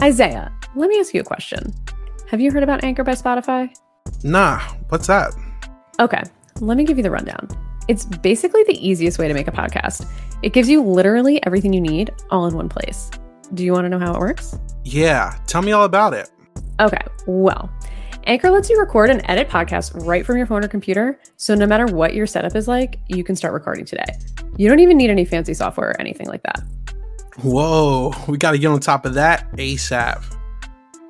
Isaiah, let me ask you a question. Have you heard about Anchor by Spotify? Nah, what's that? Okay, let me give you the rundown. It's basically the easiest way to make a podcast. It gives you literally everything you need all in one place. Do you want to know how it works? Yeah, tell me all about it. Okay, well, Anchor lets you record and edit podcasts right from your phone or computer. So no matter what your setup is like, you can start recording today. You don't even need any fancy software or anything like that. Whoa, we got to get on top of that ASAP.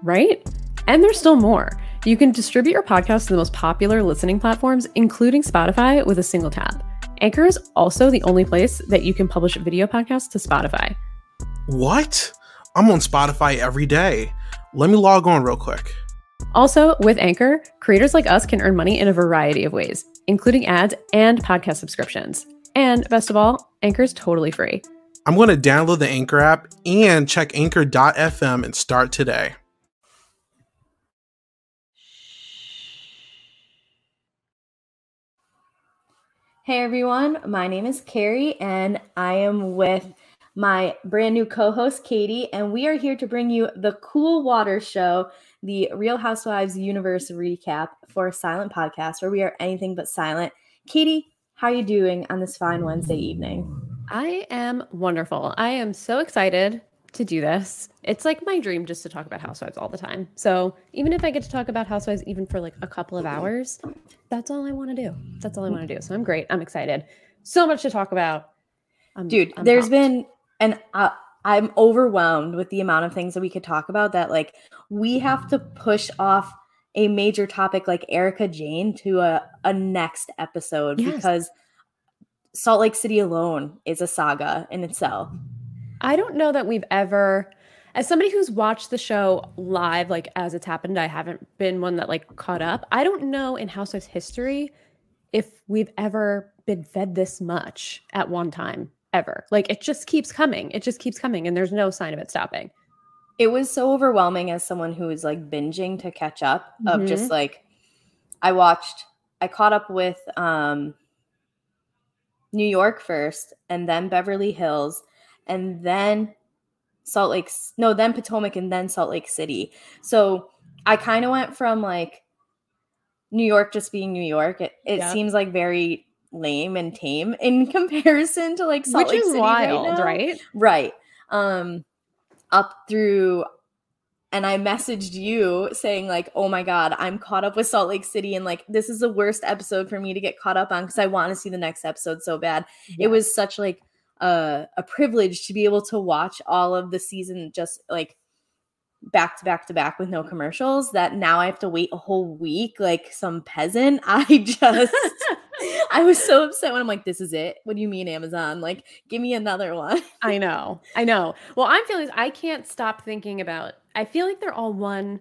Right? And there's still more. You can distribute your podcast to the most popular listening platforms, including Spotify, with a single tap. Anchor is also the only place that you can publish video podcasts to Spotify. What? I'm on Spotify every day. Let me log on real quick. Also, with Anchor, creators like us can earn money in a variety of ways, including ads and podcast subscriptions. And best of all, Anchor is totally free. I'm going to download the Anchor app and check anchor.fm and start today. Hey everyone, my name is Kari and I am with my brand new co host Katie, and we are here to bring you the Cool Water Show, the Real Housewives universe recap for silent podcast where we are anything but silent. Katie, how are you doing on this fine Wednesday evening? I am wonderful. I am so excited to do this. It's like my dream just to talk about housewives all the time. So even if I get to talk about housewives even for like a couple of hours, that's all I want to do. That's all I want to do. So I'm great. I'm excited. So much to talk about. I'm, Dude, I'm there's pumped. been and uh, I'm overwhelmed with the amount of things that we could talk about that like we have to push off a major topic like Erika Jayne to a, a next episode yes. because Salt Lake City alone is a saga in itself. I don't know that we've ever as somebody who's watched the show live like as it's happened, I haven't been one that like caught up. I don't know in Housewives history if we've ever been fed this much at one time ever. Like it just keeps coming. It just keeps coming and there's no sign of it stopping. It was so overwhelming as someone who is like binging to catch up of mm-hmm. just like I watched I caught up with um New York first and then Beverly Hills and then Salt Lake no then Potomac and then Salt Lake City. So I kind of went from like New York just being New York. It, it yep. seems like very lame and tame in comparison to like Salt Which Lake is City wild, right, right? Right. Um up through and I messaged you saying like, "Oh my god, I'm caught up with Salt Lake City and like this is the worst episode for me to get caught up on cuz I want to see the next episode so bad." Yeah. It was such like a, a privilege to be able to watch all of the season just like back to back to back with no commercials that now I have to wait a whole week like some peasant. I just I was so upset when I'm like, this is it. What do you mean, Amazon? Like, give me another one. I know. I know. Well, I'm feeling I can't stop thinking about I feel like they're all one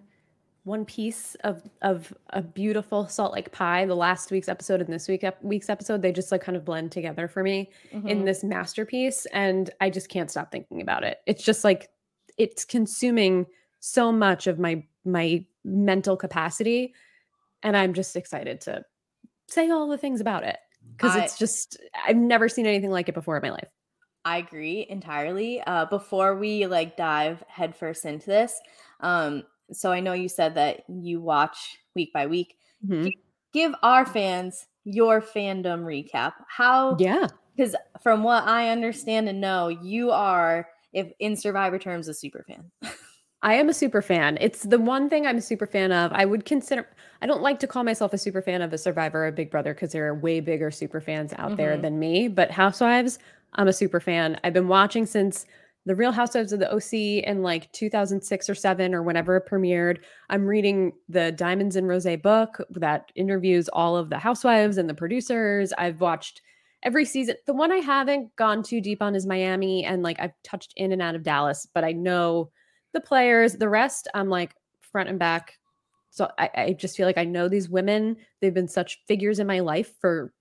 one piece of of a beautiful salt lake pie the last week's episode and this week week's episode they just like kind of blend together for me mm-hmm. in this masterpiece and i just can't stop thinking about it it's just like it's consuming so much of my my mental capacity and I'm just excited to say all the things about it because it's just I've never seen anything like it before in my life. I agree entirely. Uh, before we like dive headfirst into this, um, so I know you said that you watch week by week. Mhm. Give our fans your fandom recap. How? Yeah. Because from what I understand and know, you are, if in Survivor terms, a super fan. I am a super fan. It's the one thing I'm a super fan of. I would consider I don't like to call myself a super fan of a Survivor or a Big Brother because there are way bigger super fans out there Mhm. than me. But Housewives, I'm a super fan. I've been watching since the Real Housewives of the OC in like 2006 or 7 or whenever it premiered. I'm reading the Diamonds and Rose book that interviews all of the housewives and the producers. I've watched every season. The one I haven't gone too deep on is Miami and like I've touched in and out of Dallas, but I know the players, the rest, I'm like front and back. So I, I just feel like I know these women. They've been such figures in my life for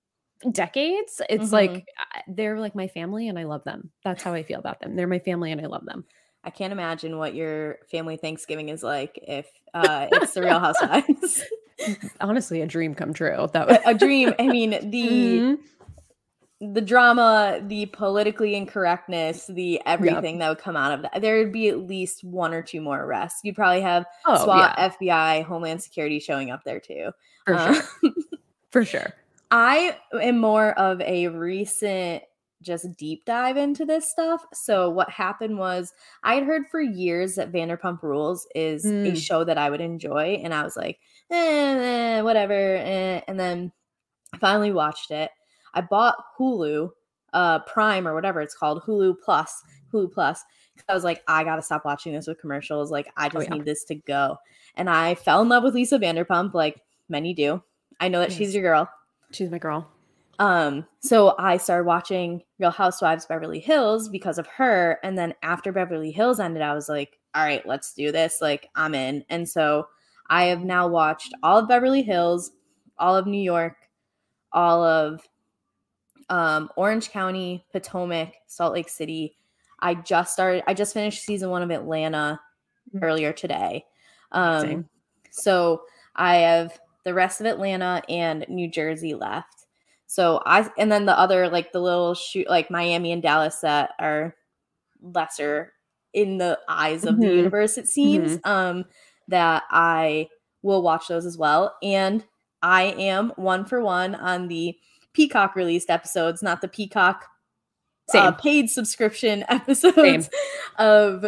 decades. It's Mhm. like they're like my family and I love them. That's how I feel about them. They're my family and I love them. I can't imagine what your family Thanksgiving is like if uh, it's the Real Housewives. Honestly, a dream come true. That was a, dream. I mean, the Mhm. the drama, the politically incorrectness, the everything that would come out of that. There would be at least one or two more arrests. You'd probably have Oh, SWAT, yeah, FBI, Homeland Security showing up there too. for Uh, sure. For sure. I am more of a recent just deep dive into this stuff. So what happened was I had heard for years that Vanderpump Rules is a Mm. show that I would enjoy, and I was like, eh, eh, whatever. eh. And then I finally watched it. I bought Hulu, uh, Prime or whatever it's called, Hulu Plus, Hulu Plus. I was like, I gotta stop watching this with commercials. Like, I just yeah. need this to go. And I fell in love with Lisa Vanderpump, like many do. I know that she's your girl. She's my girl. Um, so I started watching Real Housewives Beverly Hills because of her. And then after Beverly Hills ended, I was like, all right, let's do this. Like, I'm in. And so I have now watched all of Beverly Hills, all of New York, all of um, Orange County, Potomac, Salt Lake City. I just started, I just finished season one of Atlanta Mhm. earlier today. Um, Same. so I have the rest of Atlanta and New Jersey left. So I and then the other like the little shoot like Miami and Dallas that are lesser in the eyes of the Mhm. universe it seems um that I will watch those as well and I am one for one on the Peacock released episodes not the Peacock uh, paid subscription episodes of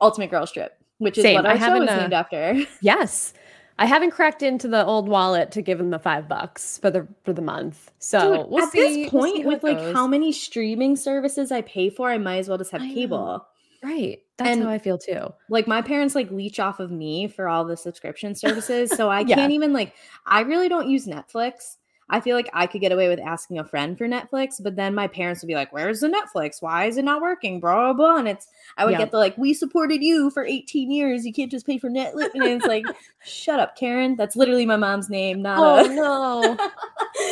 Ultimate Girls Trip, which is Same. what I our show haven't, is uh, named after. Yes. I haven't cracked into the old wallet to give them the five bucks for the for the month. So Dude, we'll at see. this we'll point, with like goes. how many streaming services I pay for, I might as well just have cable. right. That's and- how I feel too. Like my parents like leech off of me for all the subscription services, so I Yeah. can't even like. I really don't use Netflix. I feel like I could get away with asking a friend for Netflix, but then my parents would be like, "Where's the Netflix? Why is it not working?" Blah blah. blah. And it's I would Yeah. get the like, "We supported you for 18 years. You can't just pay for Netflix." And it's like, "Shut up, Karen." That's literally my mom's name, not Oh a. no.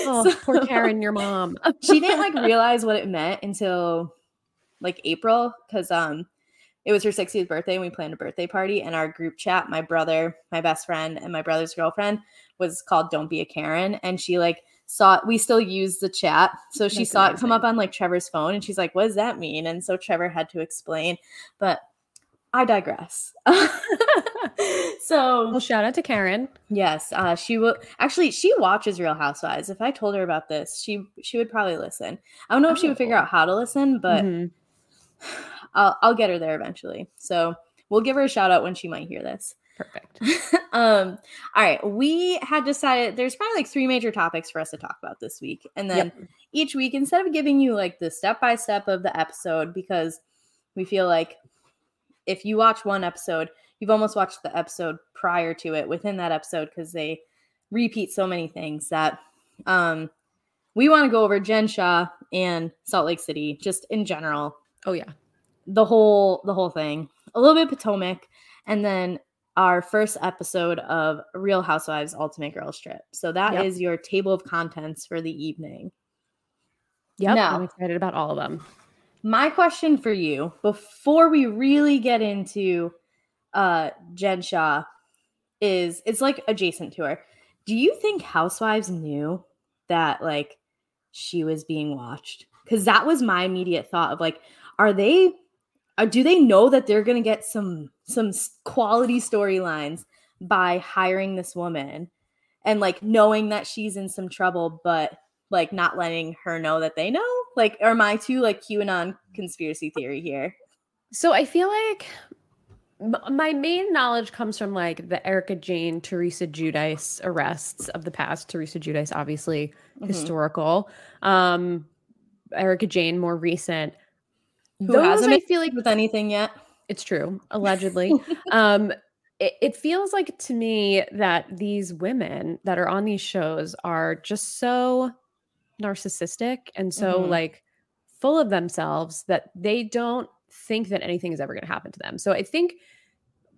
Oh, poor Karen, your mom. she didn't like realize what it meant until like April because um it was her 60th birthday and we planned a birthday party and our group chat my brother my best friend and my brother's girlfriend was called don't be a Karen and she like saw we still use the chat so she That's saw it come up on like Trevor's phone and she's like what does that mean and so Trevor had to explain but I digress so well, shout out to Karen. Yes, uh, she will. Actually, she watches Real Housewives. If I told her about this, she she would probably listen. I don't know if she would figure Oh. out how to listen, but Mhm. I'll I'll get her there eventually. So we'll give her a shout out when she might hear this. Perfect. um, all right, we had decided there's probably like three major topics for us to talk about this week, and then Yep. each week instead of giving you like the step by step of the episode because we feel like if you watch one episode you've almost watched the episode prior to it within that episode because they repeat so many things that um we want to go over Jen Shah and salt lake city just in general Oh yeah. the whole the whole thing a little bit potomac and then our first episode of real housewives ultimate girls trip so that is Yep. your table of contents for the evening Yep. Now- I'm excited about all of them. my question for you before we really get into uh Jen Shaw is it's like adjacent to her. Do you think Housewives knew that like she was being watched? Because that was my immediate thought of like, are they uh, do they know that they're gonna get some some quality storylines by hiring this woman and like knowing that she's in some trouble, but like not letting her know that they know? Like, are my two like QAnon conspiracy theory here? So I feel like my main knowledge comes from like the Erika Jayne, Teresa Giudice arrests of the past. Teresa Giudice, obviously mm-hmm. historical. Um, Erika Jayne, more recent. Who Those, hasn't I feel like with anything yet. It's true, allegedly. um, it, it feels like to me that these women that are on these shows are just so narcissistic and so mm-hmm. like full of themselves that they don't think that anything is ever going to happen to them. So I think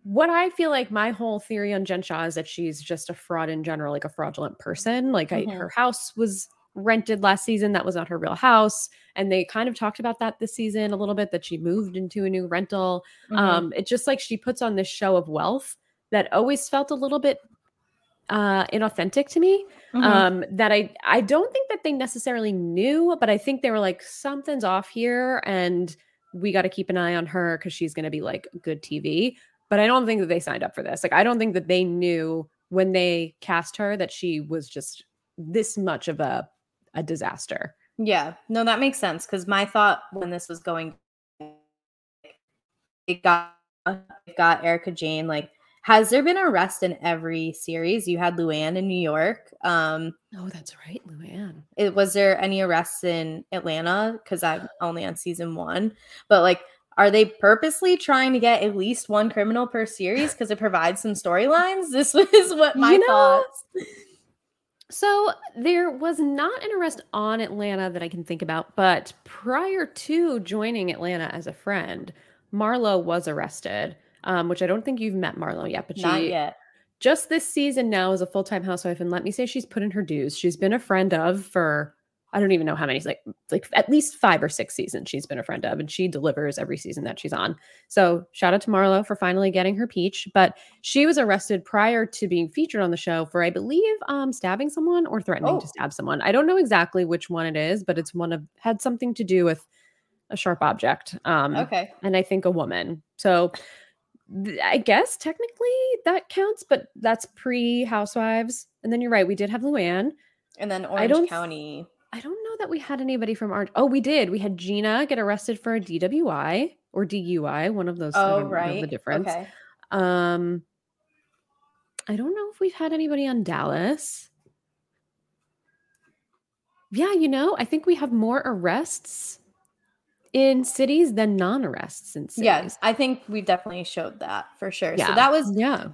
what I feel like my whole theory on Jen Shah is that she's just a fraud in general, like a fraudulent person. Like mm-hmm. I, her house was rented last season. That was not her real house. And they kind of talked about that this season a little bit that she moved into a new rental. Mm-hmm. Um, it's just like she puts on this show of wealth that always felt a little bit uh inauthentic to me mm-hmm. um that i i don't think that they necessarily knew but i think they were like something's off here and we got to keep an eye on her because she's going to be like good tv but i don't think that they signed up for this like i don't think that they knew when they cast her that she was just this much of a a disaster yeah no that makes sense because my thought when this was going it got it got Erika Jayne. like has there been arrest in every series? You had Luann in New York. Um, oh, that's right, Luann. It, was there any arrests in Atlanta? Because I'm only on season one. But like, are they purposely trying to get at least one criminal per series because it provides some storylines? This was what my you know, thoughts. So there was not an arrest on Atlanta that I can think about, but prior to joining Atlanta as a friend, Marlo was arrested um, which I don't think you've met Marlo yet, but Not she yet. just this season now as a full time housewife. And let me say she's put in her dues. She's been a friend of for I don't even know how many, like like at least five or six seasons she's been a friend of, and she delivers every season that she's on. So shout out to Marlo for finally getting her peach. But she was arrested prior to being featured on the show for, I believe, um, stabbing someone or threatening oh. to stab someone. I don't know exactly which one it is, but it's one of had something to do with a sharp object. Um, okay, and I think a woman. So I guess technically that counts, but that's pre Housewives. And then you're right, we did have Luann. And then Orange I don't, County. I don't know that we had anybody from Orange. Oh, we did. We had Gina get arrested for a DWI or DUI, one of those. Oh, right. The difference. Okay. Um, I don't know if we've had anybody on Dallas. Yeah, you know, I think we have more arrests in cities than non-arrests in cities. Yeah, I think we definitely showed that for sure. Yeah. So that was yeah.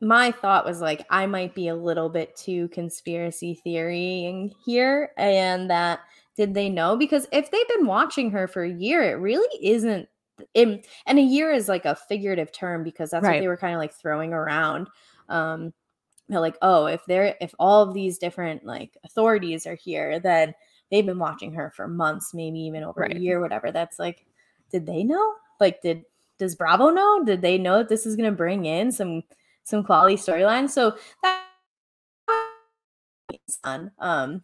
My thought was like I might be a little bit too conspiracy theorying here, and that did they know? Because if they've been watching her for a year, it really isn't. In, and a year is like a figurative term because that's right. what they were kind of like throwing around. Um, they're like, oh, if they're if all of these different like authorities are here, then they've been watching her for months, maybe even over right. a year, whatever. That's like, did they know? Like, did does Bravo know? Did they know that this is going to bring in some some quality storylines? So that fun. Um,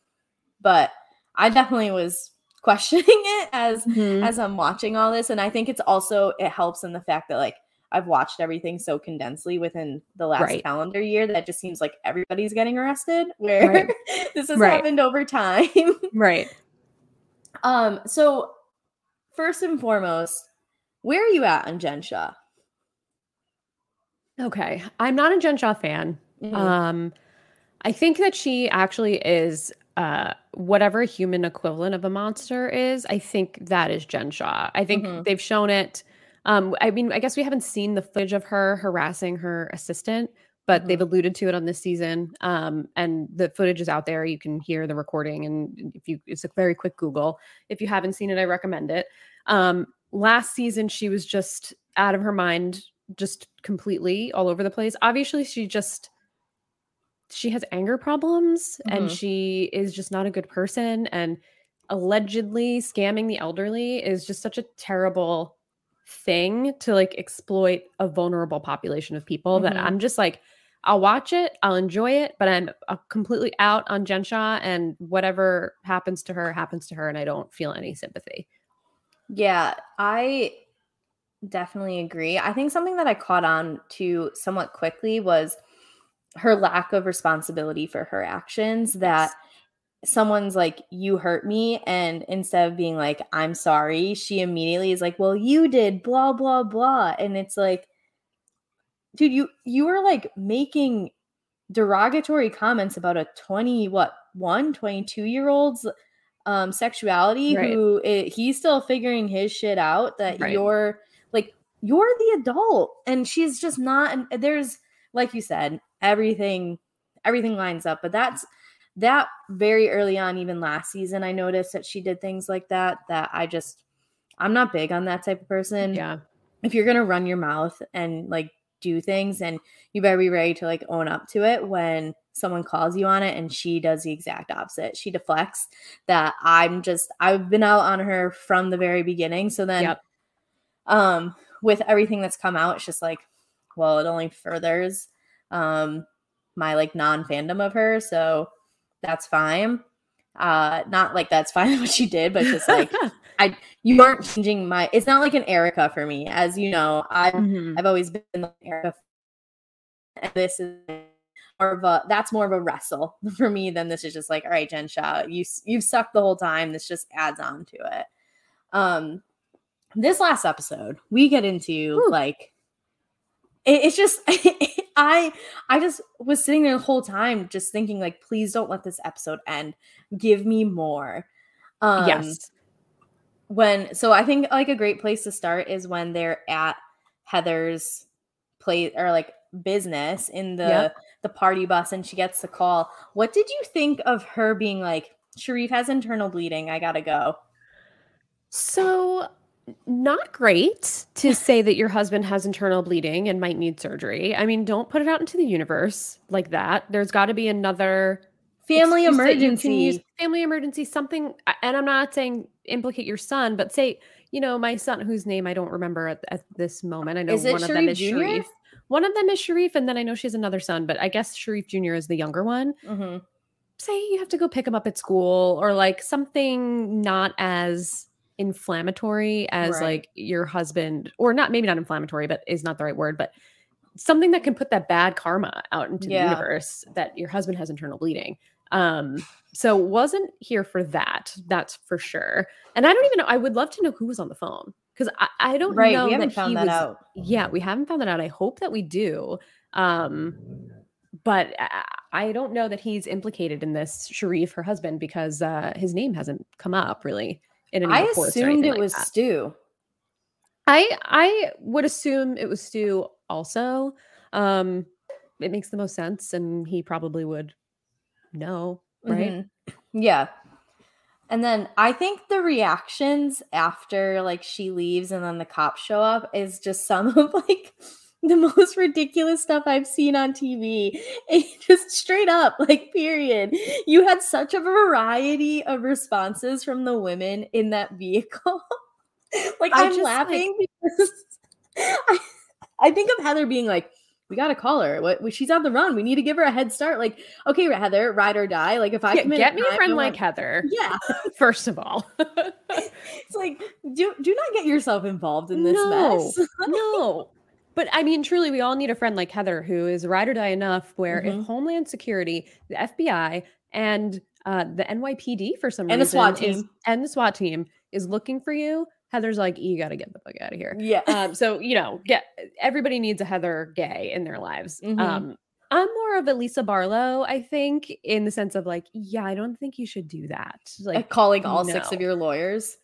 but I definitely was questioning it as mm-hmm. as I'm watching all this, and I think it's also it helps in the fact that like I've watched everything so condensely within the last right. calendar year that just seems like everybody's getting arrested where right. this has right. happened over time. right. Um so first and foremost, where are you at on Jen Shah? Okay. I'm not a Jen Shah fan. Mm-hmm. Um I think that she actually is uh whatever human equivalent of a monster is. I think that is Jen Shah. I think mm-hmm. they've shown it um, I mean, I guess we haven't seen the footage of her harassing her assistant, but mm-hmm. they've alluded to it on this season. Um, and the footage is out there. You can hear the recording, and if you, it's a very quick Google. If you haven't seen it, I recommend it. Um, last season, she was just out of her mind, just completely all over the place. Obviously, she just she has anger problems, mm-hmm. and she is just not a good person, and allegedly scamming the elderly is just such a terrible thing to like exploit a vulnerable population of people that Mhm. I'm just like, I'll watch it, I'll enjoy it, but I'm uh, completely out on Jen Shah, and whatever happens to her happens to her, and I don't feel any sympathy. Yeah, I definitely agree. I think something that I caught on to somewhat quickly was her lack of responsibility for her actions that someone's like you hurt me and instead of being like I'm sorry, she immediately is like, "Well, you did blah blah blah." And it's like dude, you you were like making derogatory comments about a 20 what, 1 22 year old's um sexuality Right. who i- he's still figuring his shit out that Right. you're like you're the adult and she's just not and there's like you said everything everything lines up but that's that very early on even last season i noticed that she did things like that that i just i'm not big on that type of person Yeah. if you're gonna run your mouth and like do things and you better be ready to like own up to it when someone calls you on it and she does the exact opposite she deflects that i'm just i've been out on her from the very beginning so then Yep. Um with everything that's come out it's just like well it only furthers um my like non-fandom of her so that's fine uh not like that's fine what she did but just like I you aren't changing my it's not like an Erika for me. As you know, I've Mhm. I've always been like Erika and this is more of a that's more of a wrestle for me than this is just like, all right, Jen Shah, you you've sucked the whole time. This just adds on to it. Um this last episode, we get into Whew. like it- it's just I I just was sitting there the whole time just thinking like please don't let this episode end. Give me more. Um yes. when so I think like a great place to start is when they're at Heather's place or like business in the Yep. the party bus and she gets the call. What did you think of her being like Sharrieff has internal bleeding, I got to go. So, not great to say that your husband has internal bleeding and might need surgery. I mean, don't put it out into the universe like that. There's got to be another Family excuse that you can emergency. family emergency, something. And I'm not saying implicate your son, but say, you know, my son, whose name I don't remember at, at this moment. I know one of them is Jr.? Sharrieff. One of them is Sharrieff, and then I know she has another son, but I guess Sharif Jr. is the younger one. Mhm. say you have to go pick him up at school or like something not as inflammatory as Right. like your husband or not maybe not inflammatory but is not the right word but something that can put that bad karma out into Yeah. the universe that your husband has internal bleeding um so wasn't here for that that's for sure and i don't even know i would love to know who was on the phone because I, I don't Right, know we haven't that found he that was out. yeah we haven't found that out i hope that we do um but I- I don't know that he's implicated in this Sharrieff, her husband, because uh, his name hasn't come up really in any I assumed it like was that. Stu. I I would assume it was Stu also. Um, it makes the most sense, and he probably would know, right? Mhm. Yeah. And then I think the reactions after like she leaves and then the cops show up is just some of like the most ridiculous stuff I've seen on TV. It just straight up, like, period. You had such a variety of responses from the women in that vehicle. like, I I'm just, like- laughing because I, I think of Heather being like, we gotta call her. What? what- She's on the run. We need to give her a head start. Like, okay, Heather, ride or die. Like, if I Yeah, get me a friend like want- Heather, Yeah, first of all. it's like do do not get yourself involved in this No. mess. no. But I mean, truly, we all need a friend like Heather who is ride or die enough where Mhm. if Homeland Security, the FBI, and uh, the NYPD for some reason, And the SWAT is- team. and the SWAT team is looking for you, Heather's like, you got to get the fuck out of here. Yeah. Um, so you know, get everybody needs a Heather Gay in their lives. Mhm. Um, I'm more of a Lisa Barlow, I think, in the sense of like, yeah, I don't think you should do that. like Like, calling all six of your lawyers.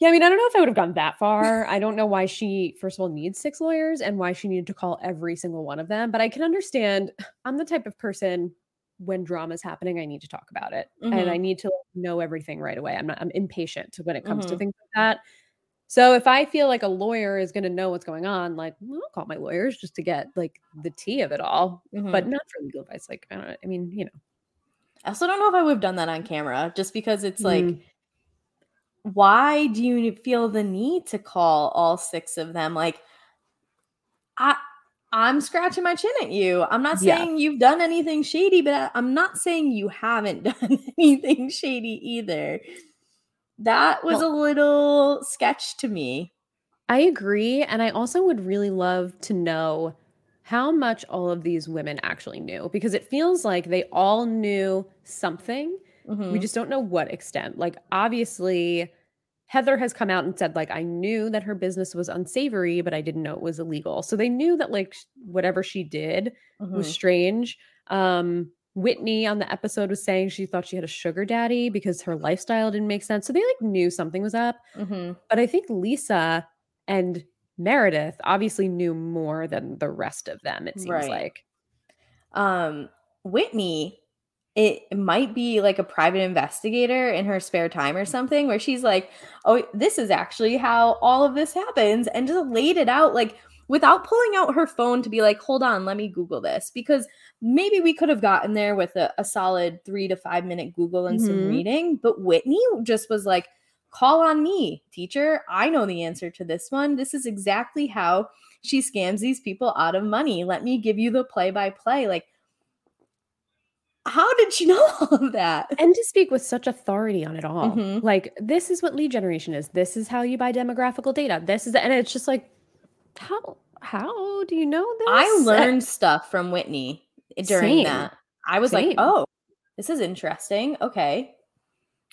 Yeah, I mean, I don't know if I would have gone that far. I don't know why she, first of all, needs six lawyers and why she needed to call every single one of them. But I can understand. I'm the type of person when drama is happening, I need to talk about it and Mhm. I need to know everything right away. I'm not. I'm impatient when it comes to Mhm. things like that. So if I feel like a lawyer is going to know what's going on, like well, I'll call my lawyers just to get like the tea of it all, Mhm. but not for legal advice. Like I don't. I mean, you know. I also don't know if I would have done that on camera, just because it's like Mm. Why do you feel the need to call all six of them? Like, I I'm scratching my chin at you. I'm not Yeah. saying you've done anything shady, but I'm not saying you haven't done anything shady either. That was a little sketch to me. I agree. And I also would really love to know how much all of these women actually knew because it feels like they all knew something. We Mhm. just don't know what extent. Like, obviously, Heather has come out and said, like, I knew that her business was unsavory, but I didn't know it was illegal. So they knew that, like, whatever she did was Mhm. strange. Um, Whitney on the episode was saying she thought she had a sugar daddy because her lifestyle didn't make sense. So they like knew something was up. Mhm. But I think Lisa and Meredith obviously knew more than the rest of them, it seems Right. like. um Whitney it might be like a private investigator in her spare time or something where she's like oh this is actually how all of this happens and just laid it out like without pulling out her phone to be like hold on let me google this because maybe we could have gotten there with a, a solid three to five minute google and some Mhm. reading but whitney just was like call on me teacher. I know the answer to this one. This is exactly how she scams these people out of money. Let me give you the play by play like how did she know all of that And to speak with such authority on it all. Mhm. Like, this is what lead generation is. This is how you buy demographical data. This is, and it's just like, how, how do you know this? I Uh, learned stuff from Whitney during Same. that. I was Same. like, oh, this is interesting. Okay.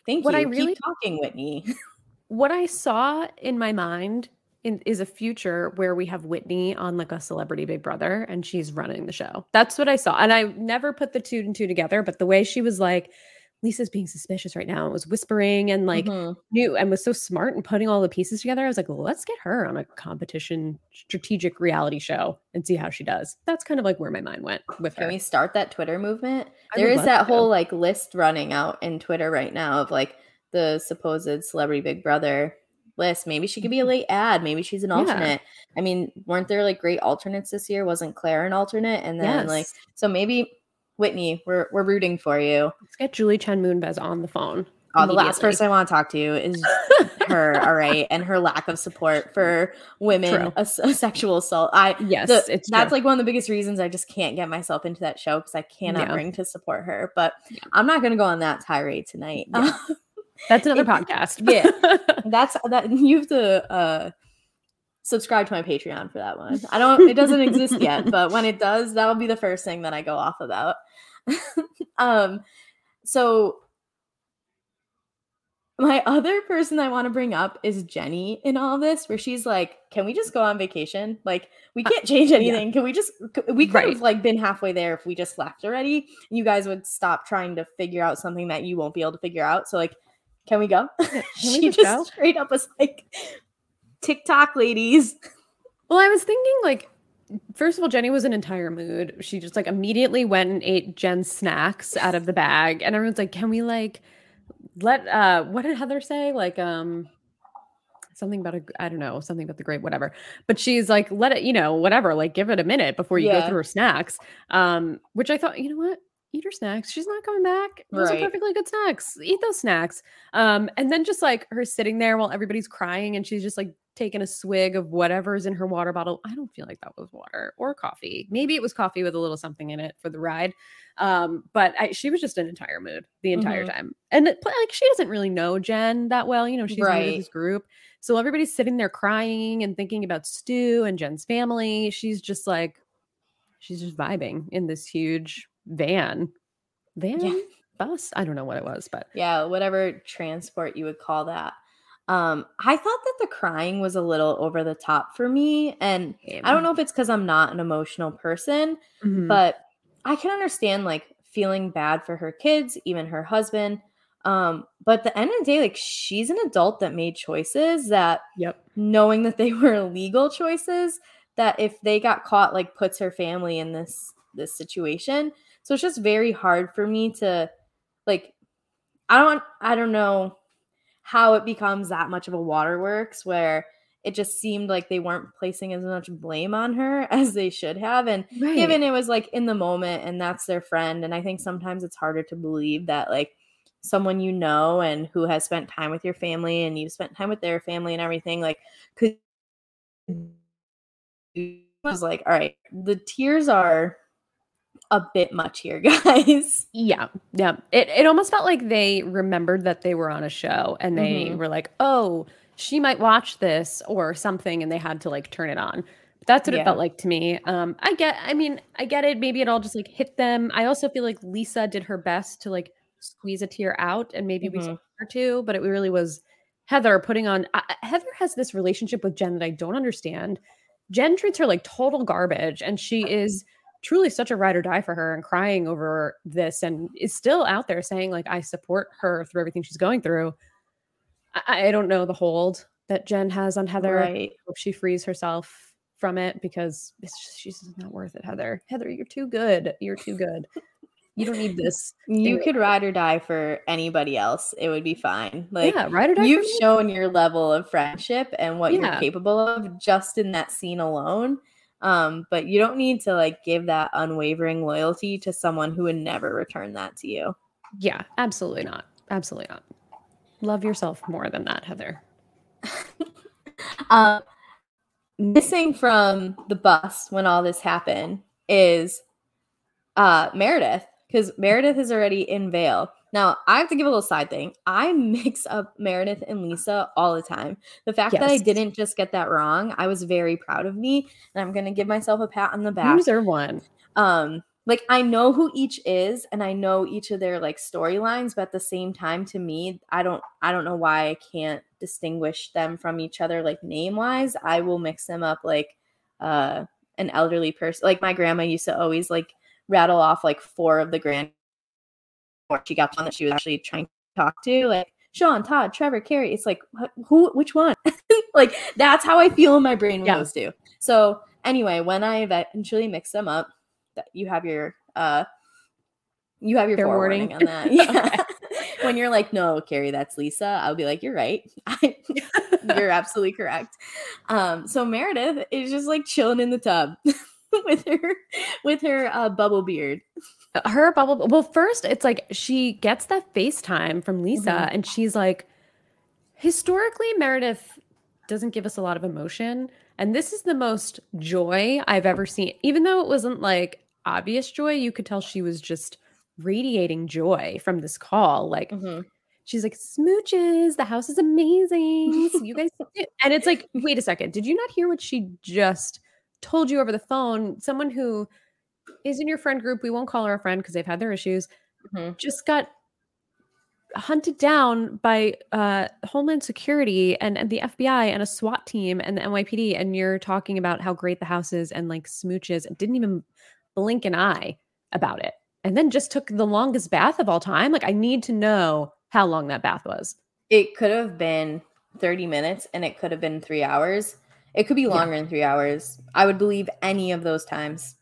Thank What you. I really- Keep talking, Whitney. what I saw in my mind in, is a future where we have Whitney on like a celebrity Big Brother and she's running the show. That's what I saw. And I never put the two and two together, but the way she was like, Lisa's being suspicious right now and was whispering and like Mhm. knew and was so smart and putting all the pieces together. I was like, well, let's get her on a competition strategic reality show and see how she does. That's kind of like where my mind went with Can her. we start that Twitter movement? I There is that to. whole like list running out in Twitter right now of like the supposed celebrity Big Brother list. Maybe she could be a late ad. Maybe she's an Mm-hmm. Yeah. alternate. I mean, weren't there like great alternates this year? Wasn't Claire an alternate? And then like so maybe Whitney, we're we're rooting for you. Let's get Julie Chen Moonves on the phone. Oh, the last person I want to talk to is her, all right, and her lack of support for women True. as- sexual assault. I Yes, the- it's that's true. like one of the biggest reasons I just can't get myself into that show because I cannot Yeah. bring to support her. But Yeah. I'm not going to go on that tirade tonight. Yeah. That's another It- podcast. yeah. that's that you have to uh subscribe to my Patreon for that one. I don't it doesn't exist yet, but when it does, that'll be the first thing that I go off about. um so my other person I want to bring up is Jenny in all this, where she's like, "Can we just go on vacation? Like, we can't change anything. Can we just? We could Right. have like been halfway there if we just left already. You guys would stop trying to figure out something that you won't be able to figure out. So, like, can we go? we she just just go? straight up was like, TikTok ladies. Well, I was thinking like first of all, Jenny was in entire mood. She just like immediately went and ate Jen's snacks out of the bag. And everyone's like, can we like let uh what did Heather say? Like um something about a I don't know, something about the grape, whatever. But she's like, let it, you know, whatever, like give it a minute before you go through her snacks. Um, which I thought, you know what? Eat her snacks. She's not coming back. Those Right. are perfectly good snacks. Eat those snacks. Um, and then just like her sitting there while everybody's crying and she's just like taking a swig of whatever's in her water bottle. I don't feel like that was water or coffee. Maybe it was coffee with a little something in it for the ride. Um, but I, she was just an entire mood the entire Mhm. time. And it, like she doesn't really know Jen that well. You know, she's new to this group. So everybody's sitting there crying and thinking about Stu and Jen's family. She's just like, she's just vibing in this huge van, van, bus. I don't know what it was, but Yeah, whatever transport you would call that. Um, I thought that the crying was a little over the top for me. And I don't know if it's because I'm not an emotional person, Mhm. but I can understand like feeling bad for her kids, even her husband. Um, but at the end of the day, like she's an adult that made choices that Yep. knowing that they were illegal choices that if they got caught like puts her family in this this situation so it's just very hard for me to like i don't i don't know how it becomes that much of a waterworks where it just seemed like they weren't placing as much blame on her as they should have and Right. given it was like in the moment and that's their friend and i think sometimes it's harder to believe that like someone you know and who has spent time with your family and you've spent time with their family and everything like could was like all right the tears are a bit much here guys Yeah, yeah. It it almost felt like they remembered that they were on a show and they Mhm. were like, "Oh, she might watch this or something," and they had to like turn it on. That's what it felt like to me. Um, I get. I mean, I get it. Maybe it all just like hit them. I also feel like Lisa did her best to like squeeze a tear out, and maybe we saw Mhm. her too. But it really was Heather putting on. I- Heather has this relationship with Jen that I don't understand. Jen treats her like total garbage, and she is truly such a ride or die for her and crying over this and is still out there saying like i support her through everything she's going through. I, I don't know the hold that jen has on heather. I right. hope she frees herself from it because it's just, she's not worth it heather. Heather you're too good. You're too good. You don't need this. You could ride or die for anybody else. It would be fine. Like yeah ride or die you've shown your level of friendship and what Yeah. you're capable of just in that scene alone um but you don't need to like give that unwavering loyalty to someone who would never return that to you. Yeah absolutely not. Absolutely not. Love yourself more than that heather. Um missing from the bus when all this happened is uh meredith because meredith is already in Vail now i have to give a little side thing. I mix up meredith and lisa all the time. The fact that i didn't just get that wrong i was very proud of me and i'm gonna give myself a pat on the back. user one. Um like i know who each is and i know each of their like storylines but at the same time to me i don't i don't know why i can't distinguish them from each other like name wise i will mix them up like uh an elderly person like my grandma used to always like rattle off like four of the grand or she got one that she was actually trying to talk to like sean todd trevor Kari. It's like who which one? Like that's how i feel in my brain with Yeah. those two. So anyway when i eventually mix them up that you have your uh you have your Fair forewarning warning. on that. Yeah. When you're like no Kari that's lisa i'll be like you're right. You're absolutely correct. Um so meredith is just like chilling in the tub with her with her uh bubble beard. Her bubble well first it's like she gets that facetime from lisa Mhm. and she's like historically meredith doesn't give us a lot of emotion and this is the most joy i've ever seen. Even though it wasn't like obvious joy you could tell she was just radiating joy from this call like Mhm. she's like smooches the house is amazing. So you guys and it's like wait a second. Did you not hear what she just told you over the phone someone who is in your friend group we won't call her a friend because they've had their issues Mhm. just got hunted down by uh homeland security and, and the fbi and a swat team and the nypd and you're talking about how great the house is and like smooches and didn't even blink an eye about it and then just took the longest bath of all time like i need to know how long that bath was it could have been 30 minutes and it could have been three hours it could be longer than three hours i would believe any of those times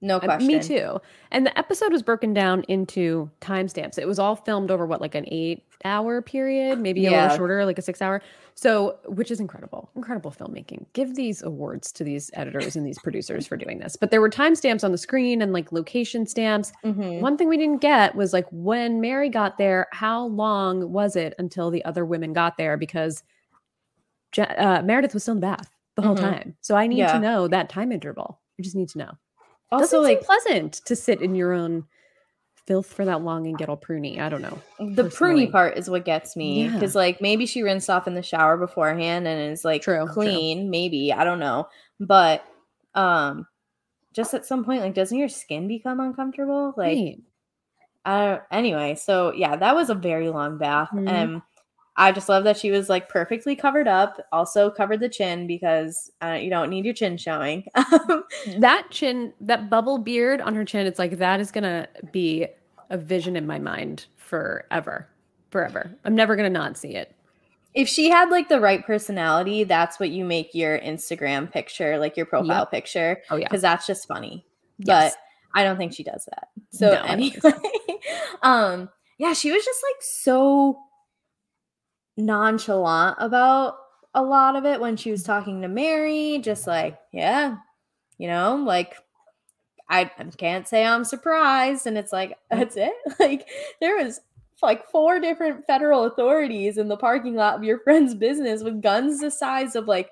no Uh, question Me too. And the episode was broken down into timestamps. It was all filmed over what, like an eight hour period, maybe a little shorter, like a six hour. So, which is incredible, incredible filmmaking. Give these awards to these editors and these producers for doing this. But there were timestamps on the screen and like location stamps. Mhm. One thing we didn't get was like when Mary got there, how long was it until the other women got there? Because uh, Meredith was still in the bath the whole Mhm. time. So I need Yeah. to know that time interval. I just need to know also like pleasant to sit in your own filth for that long and get all pruny. I don't know. the personally. pruny part is what gets me Yeah. because like maybe she rinsed off in the shower beforehand and is like True, true. clean maybe i don't know but um just at some point like doesn't your skin become uncomfortable like Right. I don't, anyway, so yeah, that was a very long bath. Mhm. And I just love that she was like perfectly covered up, also covered the chin because uh, you don't need your chin showing. that chin, that bubble beard on her chin, it's like that is gonna be a vision in my mind forever. Forever. I'm never gonna not see it. if she had like the right personality, that's what you make your Instagram picture, like your profile Yep. picture, Oh yeah. because that's just funny. Yes. But I don't think she does that. So No, anyway, um, yeah, she was just like so nonchalant about a lot of it when she was talking to Mary, just like, yeah, you know, like I I can't say I'm surprised. And it's like, that's it. Like there was like four different federal authorities in the parking lot of your friend's business with guns the size of like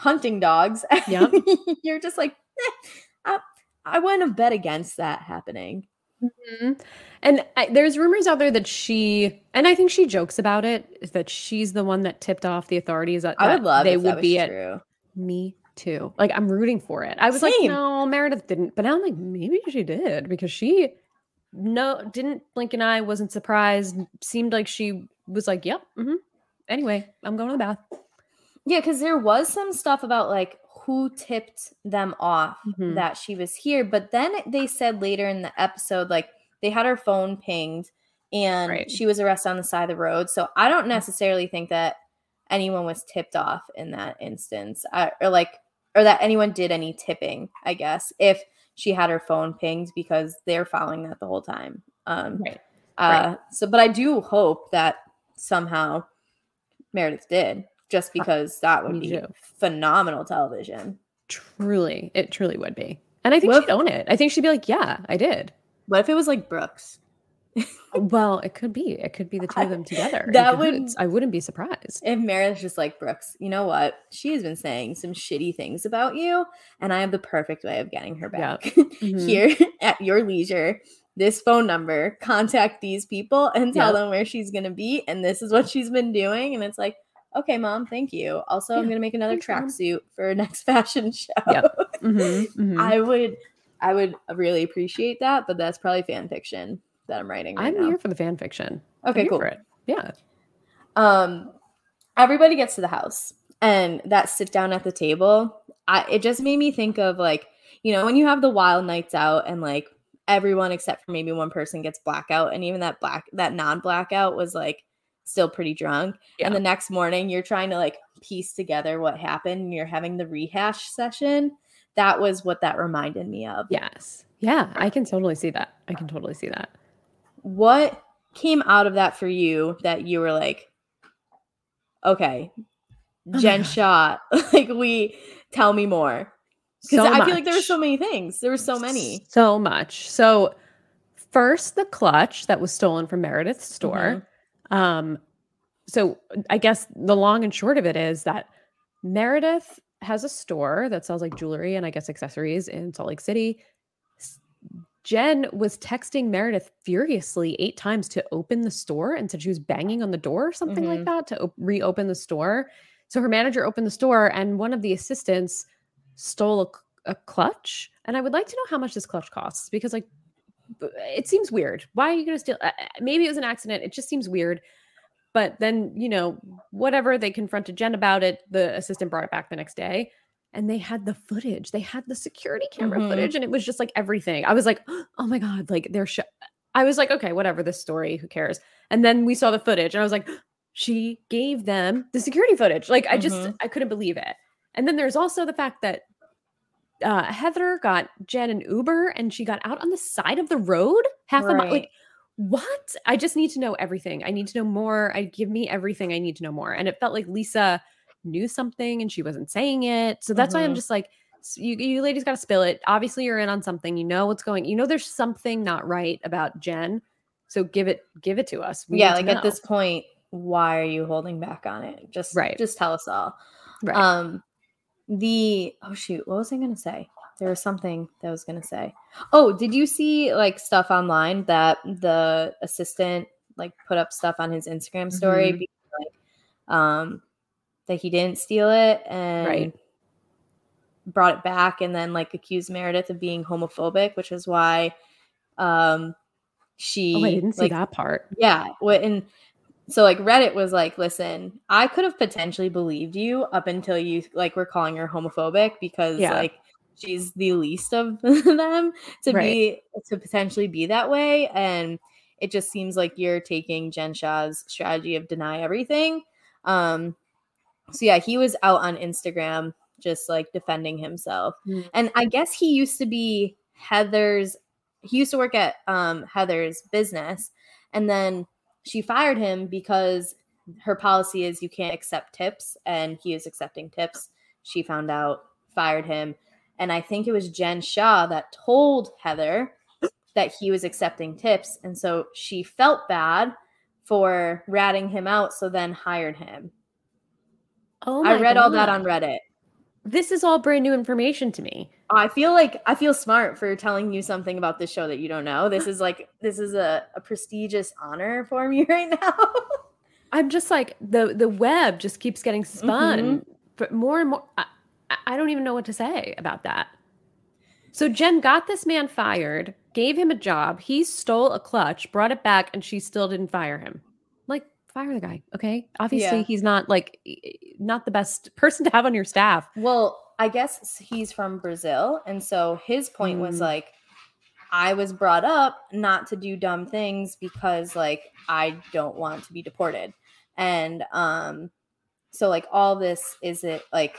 hunting dogs. Yep. You're just like, eh, I, I wouldn't have bet against that happening. Mhm. And I, there's rumors out there that she, and I think she jokes about it, is that she's the one that tipped off the authorities that, I would love they if would that be was at true. me too. Like I'm rooting for it. I was like, no, Meredith didn't, but now I'm like, maybe she did because she no didn't blink an eye, wasn't surprised, seemed like she was like, yep. hmm Anyway, I'm going to the bath. Yeah, because there was some stuff about like who tipped them off Mhm. that she was here, but then they said later in the episode, like they had her phone pinged and Right. she was arrested on the side of the road. So I don't necessarily think that anyone was tipped off in that instance, uh, or like, or that anyone did any tipping. I guess if she had her phone pinged because they're following that the whole time. Um, Right. uh, So, but I do hope that somehow Meredith did, just because that would me be too. phenomenal television. Truly, it truly would be. And I think What she'd own it. I think she'd be like, yeah, I did. What if it was like Brooks? Well, it could be. It could be the two of them together. That would- I wouldn't be surprised. If Meredith's just like Brooks, you know what? She has been saying some shitty things about you, and I have the perfect way of getting her Yeah. back. Mhm. Here at your leisure, this phone number, contact these people and tell Yeah. them where she's gonna be, and this is what she's been doing. And it's like, okay, mom, thank you. Also, I'm gonna make another tracksuit for our next fashion show. Yep. Mhm, mhm. I would I would really appreciate that, but that's probably fan fiction that I'm writing right I'm now. here for the fan fiction. Okay, cool. Yeah. um everybody gets to the house and that sit down at the table I, it just made me think of like you know when you have the wild nights out and like everyone except for maybe one person gets blackout and even that black that non-blackout was like still pretty drunk Yeah. and the next morning you're trying to like piece together what happened and you're having the rehash session that was what that reminded me of Yes. Yeah. I can totally see that. I can totally see that. what came out of that for you that you were like okay Oh Jen Shah like we tell me more because So i feel like there were so many things there were so many So much. So first the clutch that was stolen from Meredith's store. Mm-hmm. Um so I guess the long and short of it is that Meredith has a store that sells like jewelry and I guess accessories in Salt Lake City. Jen was texting Meredith furiously eight times to open the store and said she was banging on the door or something like Mhm. that to op- reopen the store. So her manager opened the store and one of the assistants stole a clutch. And I would like to know how much this clutch costs because, like, it seems weird. Why are you going to steal? Maybe it was an accident. It just seems weird. But then, you know, whatever they confronted Jen about it, the assistant brought it back the next day and they had the footage. They had the security camera Mhm. footage and it was just like everything. I was like, oh my God, like they're, sh-. I was like, okay, whatever, this story, who cares? And then we saw the footage and I was like, she gave them the security footage. Like, I just, Mhm. I couldn't believe it. And then there's also the fact that uh, Heather got Jen an Uber and she got out on the side of the road half a mile. Like, what? I just need to know everything. I need to know more. I give me everything I need to know more. And it felt like Lisa knew something and she wasn't saying it. So that's why I'm Mhm. just like, you, you ladies got to spill it. Obviously, you're in on something. You know what's going. You know there's something not right about Jen. So give it, give it to us. We yeah like at this point why are you holding back on it just Right. just tell us all right. um the oh shoot what was i gonna say there was something that I was gonna say oh did you see like stuff online that the assistant like put up stuff on his instagram story Mhm. because, like um that he didn't steal it and Right. brought it back and then like accused meredith of being homophobic which is why um she oh, I didn't see like, that part. yeah. What and so like Reddit was like, listen, I could have potentially believed you up until you like were calling her homophobic because Yeah. like she's the least of them to Right. be to potentially be that way. And it just seems like you're taking Jen Shah's strategy of deny everything. Um so yeah, he was out on Instagram just like defending himself. Mm. And I guess he used to be Heather's he used to work at um Heather's business and then she fired him because her policy is you can't accept tips and he is accepting tips. She found out, fired him. And I think it was Jen Shah that told Heather that he was accepting tips and so she felt bad for ratting him out, so then hired him. Oh, I read all that on Reddit. This is all brand new information to me. I feel like I feel smart for telling you something about this show that you don't know. This is like this is a, a prestigious honor for me right now. I'm just like the the web just keeps getting spun, Mhm. but more and more. I- I don't even know what to say about that. So Jen got this man fired, gave him a job. He stole a clutch, brought it back, and she still didn't fire him. Fire the guy, okay? Obviously, Yeah. he's not like not the best person to have on your staff. well, I guess he's from Brazil, and so his point was Mm. like, I was brought up not to do dumb things because like I don't want to be deported, and um, so like all this is it like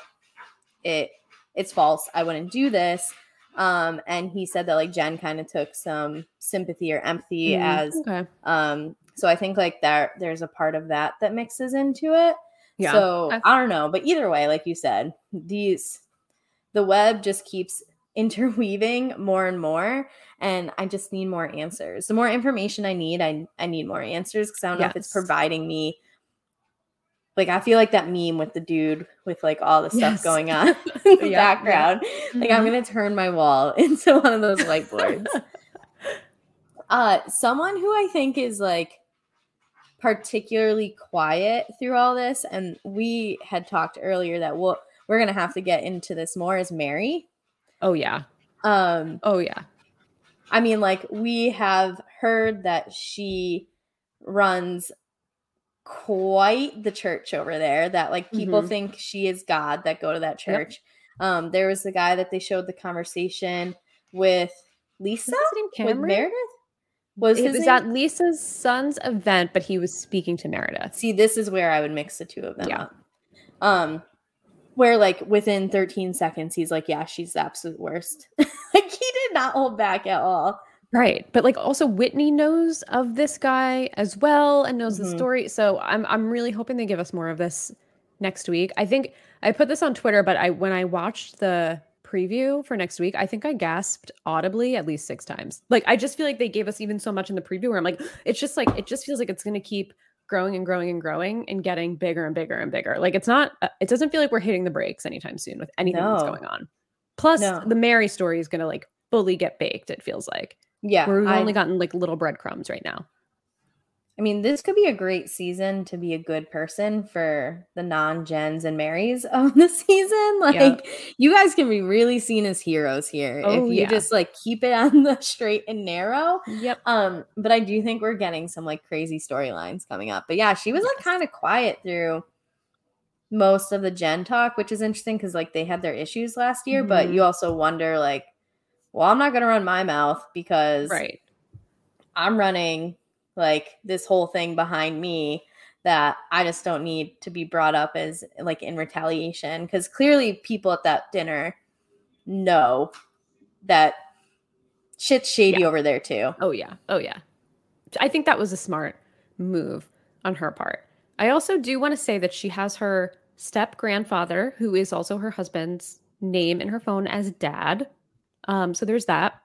it it's false. I wouldn't do this. Um, and he said that like Jen kind of took some sympathy or empathy Mm, as okay, um so i think like that there's a part of that that mixes into it yeah. so Okay. i don't know but either way like you said these the web just keeps interweaving more and more and i just need more answers the more information i need i, I need more answers because i don't know if it's providing me like i feel like that meme with the dude with like all the stuff Yes. going on in the Yeah, yeah. background like i'm Mhm. gonna turn my wall into one of those whiteboards uh someone who i think is like particularly quiet through all this and we had talked earlier that we'll we're gonna have to get into this more is mary oh yeah, um oh yeah. i mean like we have heard that she runs quite the church over there that like people Mhm. think she is god that go to that Yep. church um there was the guy that they showed the conversation with lisa with meredith was It his was name? at Lisa's son's event, but he was speaking to Meredith. See, this is where I would mix the two of them Yeah. up. Um, where like within 13 seconds, he's like, "Yeah, she's the absolute worst." like he did not hold back at all. Right. But like also Whitney knows of this guy as well and knows the Mhm. story. So I'm I'm really hoping they give us more of this next week. I think I put this on Twitter, but I when I watched the preview for next week, I think I gasped audibly at least six times. Like I just feel like they gave us even so much in the preview where I'm like, it's just like it just feels like it's gonna keep growing and growing and growing and getting bigger and bigger and bigger. Like it's not uh, it doesn't feel like we're hitting the brakes anytime soon with anything that's going on. Plus No. the Mary story is gonna like fully get baked, it feels like. Yeah, we've I, only gotten like little breadcrumbs right now. I mean, this could be a great season to be a good person for the non-Jens and Marys of the season. Like, Yeah. you guys can be really seen as heroes here Oh, if you yeah. just like keep it on the straight and narrow. Yep. Um, but I do think we're getting some like crazy storylines coming up. But yeah, she was like kind of quiet through most of the Jen talk, which is interesting because like they had their issues last year, but Mhm. you also wonder like, well, I'm not gonna run my mouth because Right. I'm running like this whole thing behind me that I just don't need to be brought up as like in retaliation because clearly people at that dinner know that shit's shady over there too. Oh yeah. Oh yeah. I think that was a smart move on her part. I also do want to say that she has her step grandfather, who is also her husband's name in her phone as dad. Um, so there's that,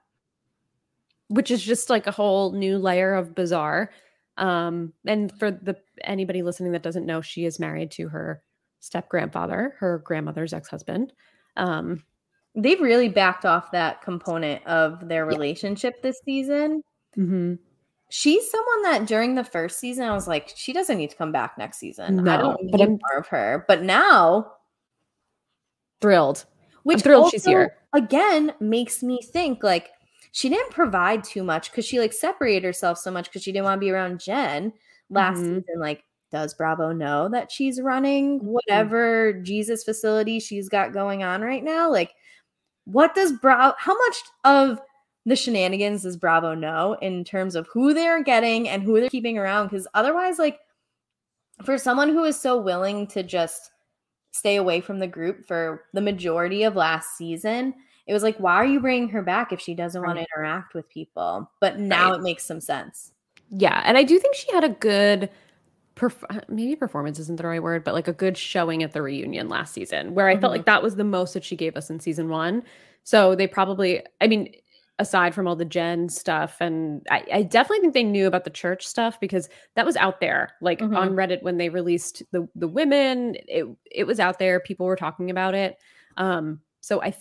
which is just like a whole new layer of bizarre. Um, and for the anybody listening that doesn't know, she is married to her step grandfather, her grandmother's ex husband. Um, They've really backed off that component of their Yeah. relationship this season. mhm. She's someone that during the first season I was like, she doesn't need to come back next season. I don't need but I'm- more of her. But now Thrilled. which thrilled she's here. again makes me think like she didn't provide too much because she like separated herself so much because she didn't want to be around Jen last Mhm. season. Like, does Bravo know that she's running whatever Jesus facility she's got going on right now? Like, what does Bravo? How much of the shenanigans does Bravo know in terms of who they're getting and who they're keeping around? Because otherwise, like, for someone who is so willing to just stay away from the group for the majority of last season, it was like, why are you bringing her back if she doesn't want to interact with people? But now Right. it makes some sense. Yeah, and I do think she had a good perf- maybe performance isn't the right word, but like a good showing at the reunion last season where I felt Mhm. like that was the most that she gave us in season 1. So they probably I mean aside from all the Jen stuff. And I, I definitely think they knew about the church stuff because that was out there, like Mhm. on Reddit when they released the the women. It it was out there. People were talking about it. Um, so I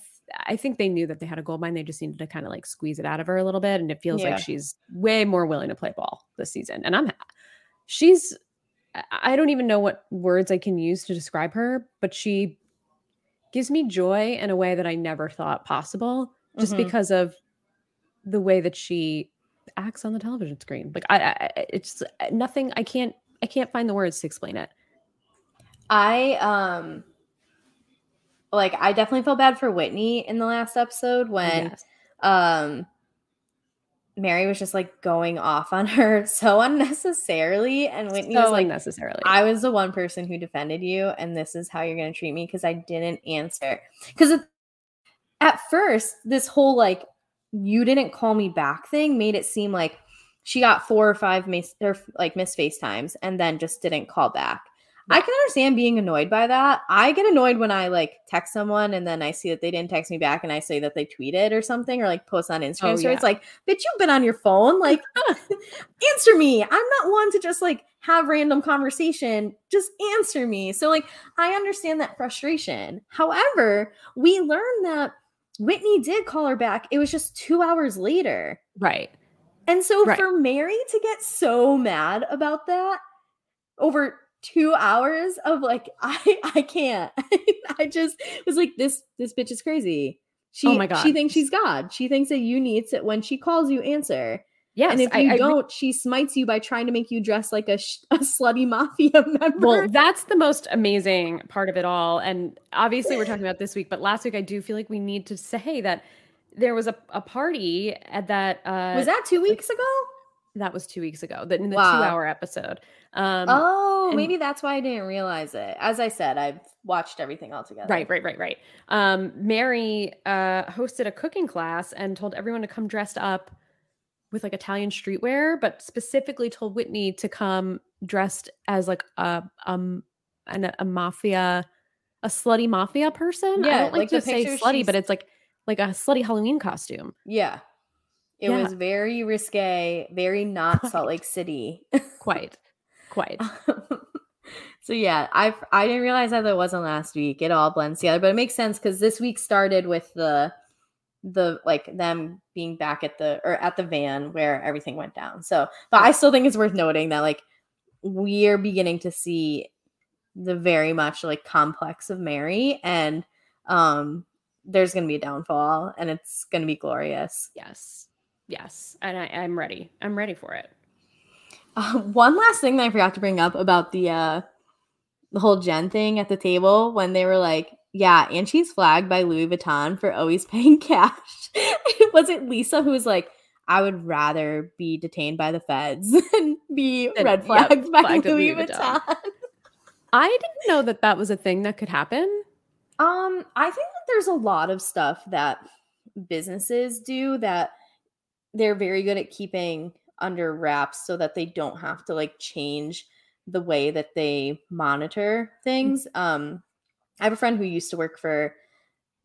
I think they knew that they had a gold mine. They just needed to kind of like squeeze it out of her a little bit, and it feels Yeah. like she's way more willing to play ball this season. And I'm she's I- don't even know what words I can use to describe her, but she gives me joy in a way that I never thought possible just Mhm. because of the way that she acts on the television screen. Like I, I it's nothing I can't I can't find the words to explain it. I um like I definitely felt bad for Whitney in the last episode when Yes. um Mary was just like going off on her so unnecessarily and Whitney so was like unnecessarily. I was the one person who defended you and this is how you're going to treat me because I didn't answer cuz at first this whole like you didn't call me back thing made it seem like she got four or five miss or like miss FaceTimes and then just didn't call back. I can understand being annoyed by that. I get annoyed when I like text someone and then I see that they didn't text me back and I say that they tweeted or something or like post on Instagram. Oh, so it's like, bitch, you've been on your phone. Like, answer me. I'm not one to just like have random conversation. Just answer me. So like, I understand that frustration. However, we learned that Whitney did call her back. It was just two hours later. right. And so Right. for Mary to get so mad about that over two hours of like, I I can't. I just was like, this this bitch is crazy. She Oh my God. she thinks she's God. She thinks that you need to when she calls you answer. Yes. and if you I don't, she smites you by trying to make you dress like a, sh- a slutty mafia member. Well, that's the most amazing part of it all. And obviously, we're talking about this week, but last week, I do feel like we need to say that there was a, a party at that. Uh, was that two weeks ago? That was two weeks ago? That in the Wow. two hour episode. Um, oh, and- maybe that's why I didn't realize it. As I said, I've watched everything all together. Right, right, right, right. Um, Mary uh, hosted a cooking class and told everyone to come dressed up with like Italian streetwear, but specifically told Whitney to come dressed as like a um an, a mafia, a slutty mafia person. I Yeah, don't like, like the to say slutty, but it's like like a slutty Halloween costume. Yeah. It Yeah. was very risque, very not Salt Lake City. Quite, quite. so yeah, I I didn't realize that that wasn't last week. It all blends together, but it makes sense because this week started with the the like them being back at the or at the van where everything went down. So, but I still think it's worth noting that like we're beginning to see the very much like complex of Mary and um there's going to be a downfall and it's going to be glorious. Yes, yes, and I, I'm ready. I'm ready for it. Uh, one last thing that I forgot to bring up about the uh the whole Jen thing at the table when they were like, yeah, and she's flagged by Louis Vuitton for always paying cash. was it Lisa who was like, I would rather be detained by the feds than be Than- red yep, flagged by flagged Louis, Louis Vuitton. Vuitton. I didn't know that that was a thing that could happen. Um, I think that there's a lot of stuff that businesses do that they're very good at keeping under wraps so that they don't have to like change the way that they monitor things. Um, I have a friend who used to work for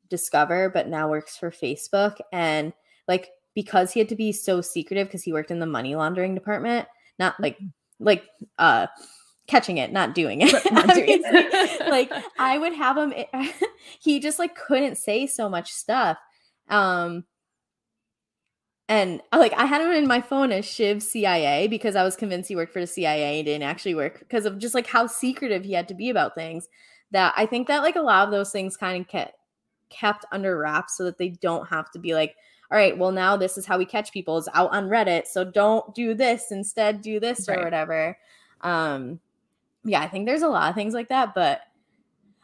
Discover but now works for Facebook and like because he had to be so secretive because he worked in the money laundering department, not like like uh catching it, not doing it. Not doing it. Like I would have him he just like couldn't say so much stuff. Um and uh, like I had him in my phone as Shiv CIA because I was convinced he worked for the CIA and didn't actually work because of just like how secretive he had to be about things. That I think that like a lot of those things kind of kept kept under wraps so that they don't have to be like, all right, well now this is how we catch people is out on Reddit, so don't do this instead, do this or whatever. Um, yeah, I think there's a lot of things like that, but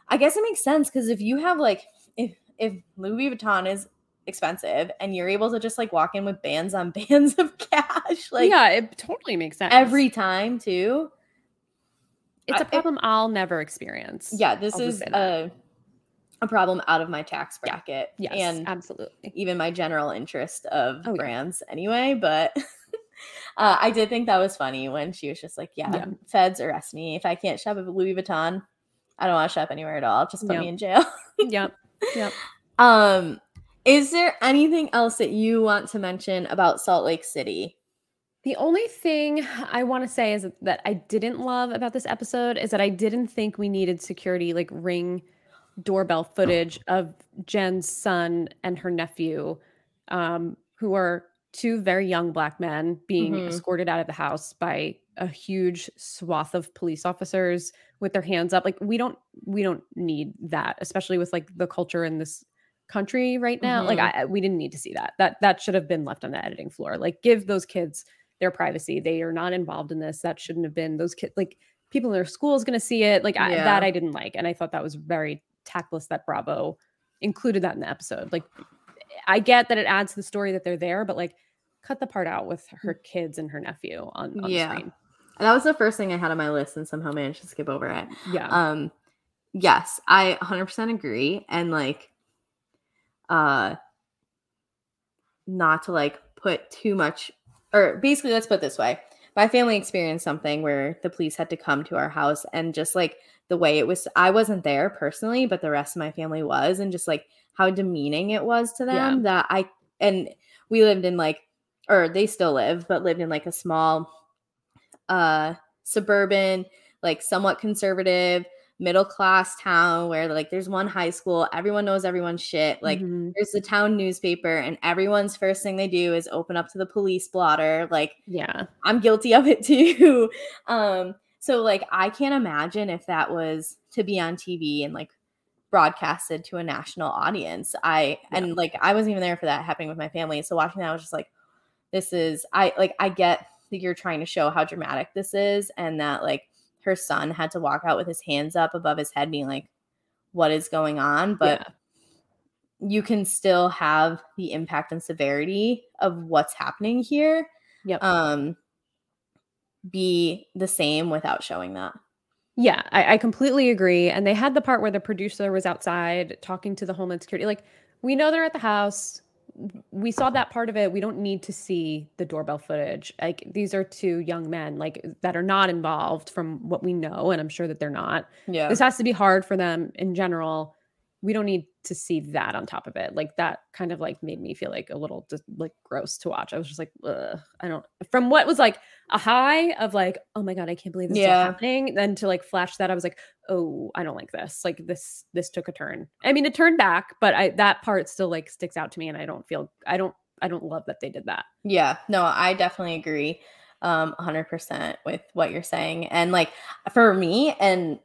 I guess it makes sense because if you have like if if Louis Vuitton is expensive and you're able to just like walk in with bands on bands of cash, like yeah, it totally makes sense. every time too. it's I- a problem I'll never experience. Yeah, this I'll is a a problem out of my tax bracket yes, and absolutely. even my general interest of Oh, yeah. brands anyway. But uh, I did think that was funny when she was just like, "Yeah, Yeah. feds arrest me if I can't shop at Louis Vuitton. I don't want to shop anywhere at all. Just put me in jail." yep, yep. Um, Is there anything else that you want to mention about Salt Lake City? The only thing I want to say is that I didn't love about this episode is that I didn't think we needed security like ring doorbell footage of Jen's son and her nephew, um, who are two very young black men being Mhm. escorted out of the house by a huge swath of police officers with their hands up. Like we don't we don't need that, especially with like the culture in this country right now. Like Mhm. I, we didn't need to see that. That that should have been left on the editing floor. Like give those kids their privacy. They are not involved in this. That shouldn't have been those kids like people in their school is going to see it. Like I, Yeah. that I didn't like and I thought that was very tactless that Bravo included that in the episode. Like I get that it adds to the story that they're there, but like cut the part out with her kids and her nephew on, on Yeah. the screen. That was the first thing I had on my list and somehow managed to skip over it. Yeah. Um yes, I 100% agree and like uh not to like put too much or basically let's put it this way. My family experienced something where the police had to come to our house and just like the way it was I wasn't there personally, but the rest of my family was and just like how demeaning it was to them Yeah. that I and we lived in like or they still live, but lived in like a small uh suburban, like somewhat conservative, middle class town where like there's one high school, everyone knows everyone's shit. Like Mhm. there's the town newspaper, and everyone's first thing they do is open up to the police blotter. Like yeah. I'm guilty of it too. um, so like I can't imagine if that was to be on TV and like broadcasted to a national audience. I and like I wasn't even there for that happening with my family. So watching that I was just like, this is I like I get that you're trying to show how dramatic this is and that like her son had to walk out with his hands up above his head being like, what is going on? But yeah. you can still have the impact and severity of what's happening here Yep. um be the same without showing that Yeah, I, I completely agree. And they had the part where the producer was outside talking to the Homeland Security. Like, we know they're at the house. We saw that part of it. We don't need to see the doorbell footage. Like, these are two young men, like, that are not involved from what we know. And I'm sure that they're not. yeah This has to be hard for them in general. We don't need to see that on top of it. Like, that kind of like made me feel like a little just like gross to watch. I was just like, Ugh, I don't, from what was like a high of like, oh my God, I can't believe this is happening. Then to like flash that, I was like, oh, I don't like this. Like this, this took a turn. I mean, it turned back, but I that part still like sticks out to me, and I don't feel, I don't, I don't love that they did that. yeah no i definitely agree um 100% with what you're saying and like for me and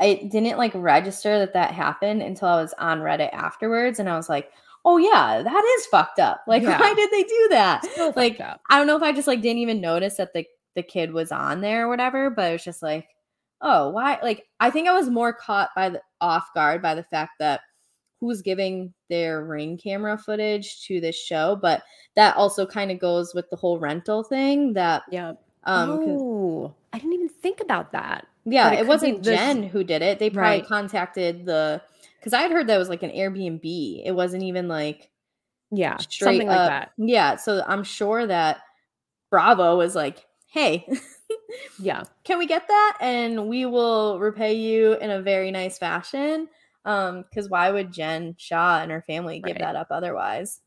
i didn't like register that that happened until i was on reddit afterwards and i was like oh yeah that is fucked up like Yeah. why did they do that Still like. I don't know if I just like didn't even notice that the the kid was on there or whatever, but it was just like, oh, why? Like, I think I was more caught by the off guard by the fact that who's giving their ring camera footage to this show, but that also kind of goes with the whole rental thing that yeah. um oh, I didn't even think about that. Yeah, it it, wasn't this- Jen who did it. They probably Right. contacted the because I had heard that was like an Airbnb. It wasn't even like Yeah, straight something like that. Yeah, so I'm sure that Bravo was like, "Hey, Yeah, can we get that and we will repay you in a very nice fashion um because why would Jen Shah and her family give Right. that up otherwise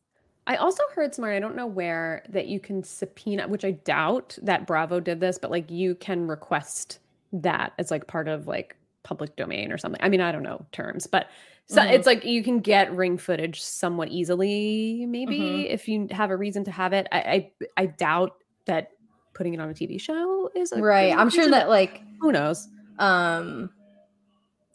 I also heard somewhere, I don't know where, that you can subpoena, which I doubt that Bravo did this, but like you can request that as like part of like public domain or something. I mean, I don't know terms, but so Mhm. it's like you can get ring footage somewhat easily, maybe Mhm. if you have a reason to have it. I I, I doubt that putting it on a TV show is a right i'm sure that like who knows. um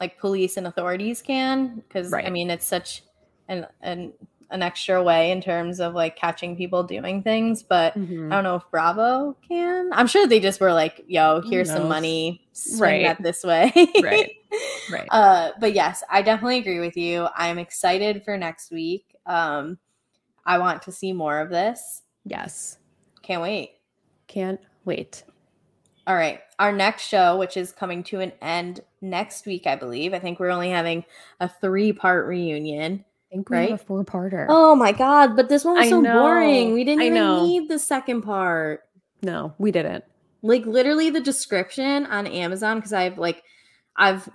like police and authorities can because i mean it's such an an an extra way in terms of like catching people doing things but Mhm. I don't know if Bravo can. I'm sure they just were like, "Yo, here's some money, swing Right. that this way." Right. Right. Uh, but yes, I definitely agree with you. I'm excited for next week. Um, I want to see more of this. Yes, Can't wait. can't wait. All right, our next show, which is coming to an end next week, I believe. I think we're only having a three-part reunion. Think we Right? have a four-parter. Oh my god! But this one was I so know. boring. We didn't I even know. need the second part. No, we didn't. like literally the description on Amazon because I've like I've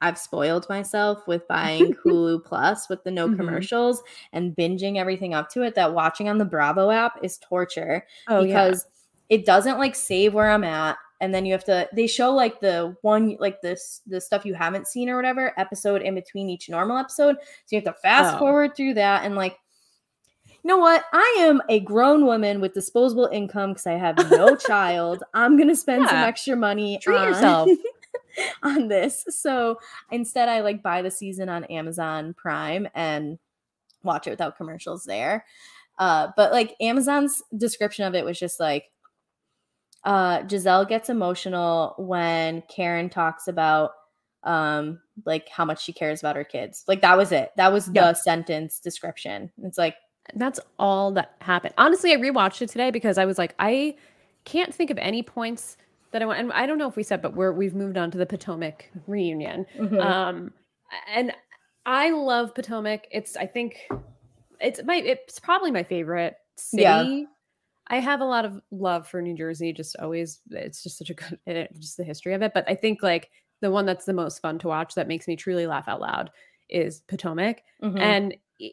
I've spoiled myself with buying Hulu Plus with the no Mhm. commercials and binging everything up to it that watching on the Bravo app is torture Oh, yeah. because it doesn't like save where I'm at and then you have to they show like the one like this the stuff you haven't seen or whatever episode in between each normal episode. So you have to fast Oh. forward through that and like you know what? I am a grown woman with disposable income because i have no child. I'm gonna spend some extra money Treat on- yourself. on this. So instead i like buy the season on amazon prime and watch it without commercials there. Uh but like amazon's description of it was just like uh Gizelle gets emotional when karen talks about um like how much she cares about her kids like that was it that was the sentence description it's like That's all that happened. Honestly, I rewatched it today because I was like, I can't think of any points that I want. And I don't know if we said, but we're we've moved on to the Potomac reunion. mhm. Um, and I love Potomac. It's I think it's my it's probably my favorite city. Yeah. I have a lot of love for New Jersey. Just always, it's just such a good, it, just the history of it. But I think like the one that's the most fun to watch that makes me truly laugh out loud is Potomac Mhm. and i-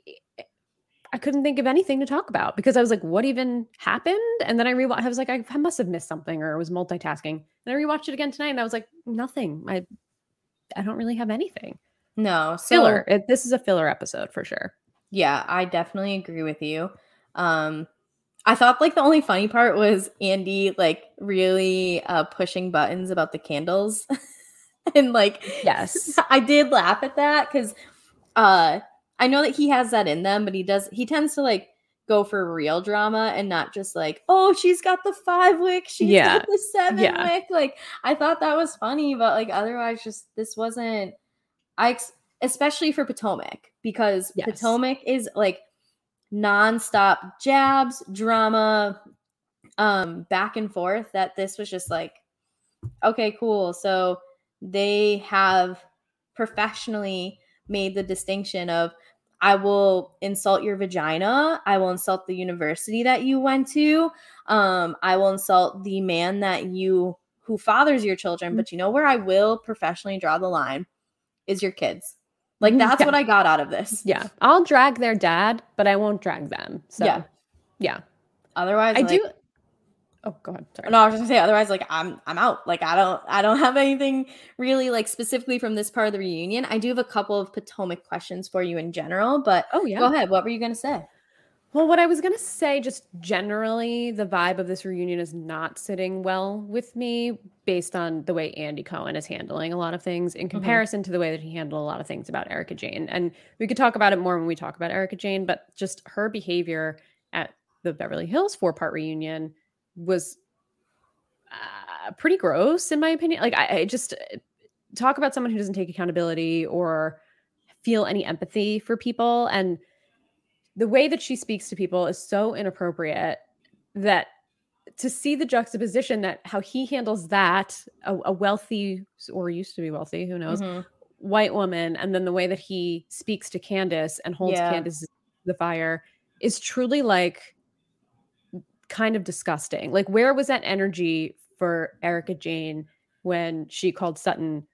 couldn't think of anything to talk about because I was like, "What even happened?" And then I rewatched. I was like, I, "I must have missed something," or was multitasking. And I rewatched it again tonight, and I was like, "Nothing. I, I don't really have anything." no so Filler. It, this is a filler episode for sure. Yeah, I definitely agree with you. Um I thought like the only funny part was Andy like really uh pushing buttons about the candles. and like Yes. I did laugh at that cuz uh I know that he has that in them, but he does he tends to like go for real drama and not just like, oh, she's got the five wick, she's Yeah. got the seven Yeah. wick. Like I thought that was funny, but like otherwise just this wasn't I especially for Potomac because Yes. Potomac is like nonstop jabs, drama, um, back and forth. That this was just like, okay, cool. So they have professionally made the distinction of I will insult your vagina. I will insult the university that you went to. Um, I will insult the man that you who fathers your children. But you know where I will professionally draw the line is your kids. Like Mhm. that's Yeah. what I got out of this. Yeah. I'll drag their dad, but I won't drag them. So Yeah. yeah. Otherwise, I like, do. Oh, go ahead. Sorry. No, I was just gonna say. Otherwise, like I'm, I'm out. Like I don't, I don't have anything really like specifically from this part of the reunion. I do have a couple of Potomac questions for you in general, but Oh yeah. go ahead. What were you gonna say? Well, what I was going to say, just generally, the vibe of this reunion is not sitting well with me based on the way Andy Cohen is handling a lot of things in comparison to the way that he handled a lot of things about Erika Jayne. And we could talk about it more when we talk about Erika Jayne, but just her behavior at the Beverly Hills four part reunion was uh, pretty gross, in my opinion. Like, I, I just uh, talk about someone who doesn't take accountability or feel any empathy for people. And the way that she speaks to people is so inappropriate that to see the juxtaposition that how he handles that a, a wealthy or used to be wealthy who knows Mhm. white woman and then the way that he speaks to candace and holds Yeah. candace the fire is truly like kind of disgusting like where was that energy for Erika Jayne when she called sutton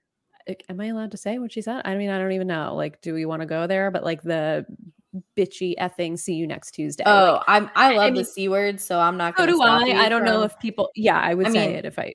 am i allowed to say what she said i mean i don't even know like do we want to go there but like the bitchy effing see you next tuesday Oh, like, I'm, I love mean- the c word, so I'm not. so Gonna do stop i i don't know if people yeah i would I say mean, it if i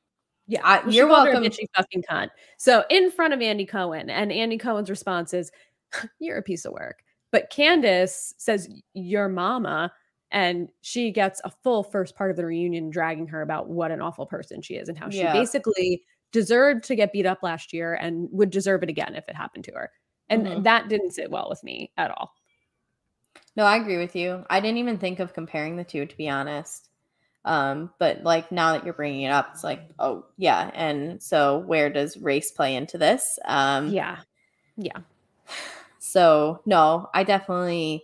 yeah I- you're called her a welcome. bitchy fucking cunt so in front of andy cohen and andy cohen's response is you're a piece of work but candace says your mama and she gets a full first part of the reunion dragging her about what an awful person she is and how Yeah. she basically deserved to get beat up last year and would deserve it again if it happened to her and Mhm. that didn't sit well with me at all No, I agree with you. I didn't even think of comparing the two, to be honest. Um, but like now that you're bringing it up, it's like, oh yeah. And so, where does race play into this? Um, yeah yeah So no, I definitely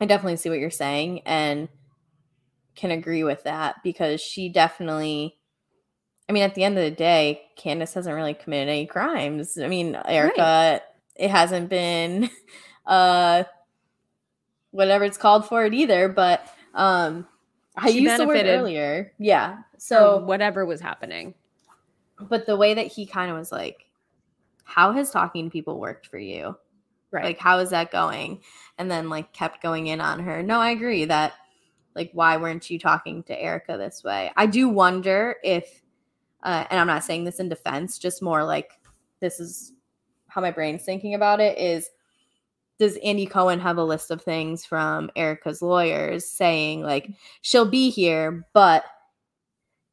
I definitely see what you're saying and can agree with that because she definitely I mean at the end of the day, Candace hasn't really committed any crimes. I mean, Erika it hasn't been uh whatever it's called for it either, but um I She used the word earlier. Yeah. so So whatever was happening but the way that he kind of was like how has talking to people worked for you? Right. Like, how is that going? And then, like, kept going in on her. No, I agree that, like, why weren't you talking to Erika this way? I do wonder if, uh, and I'm not saying this in defense, just more like this is how my brain's thinking about it is does Andy Cohen have a list of things from Erika's lawyers saying, like, she'll be here, but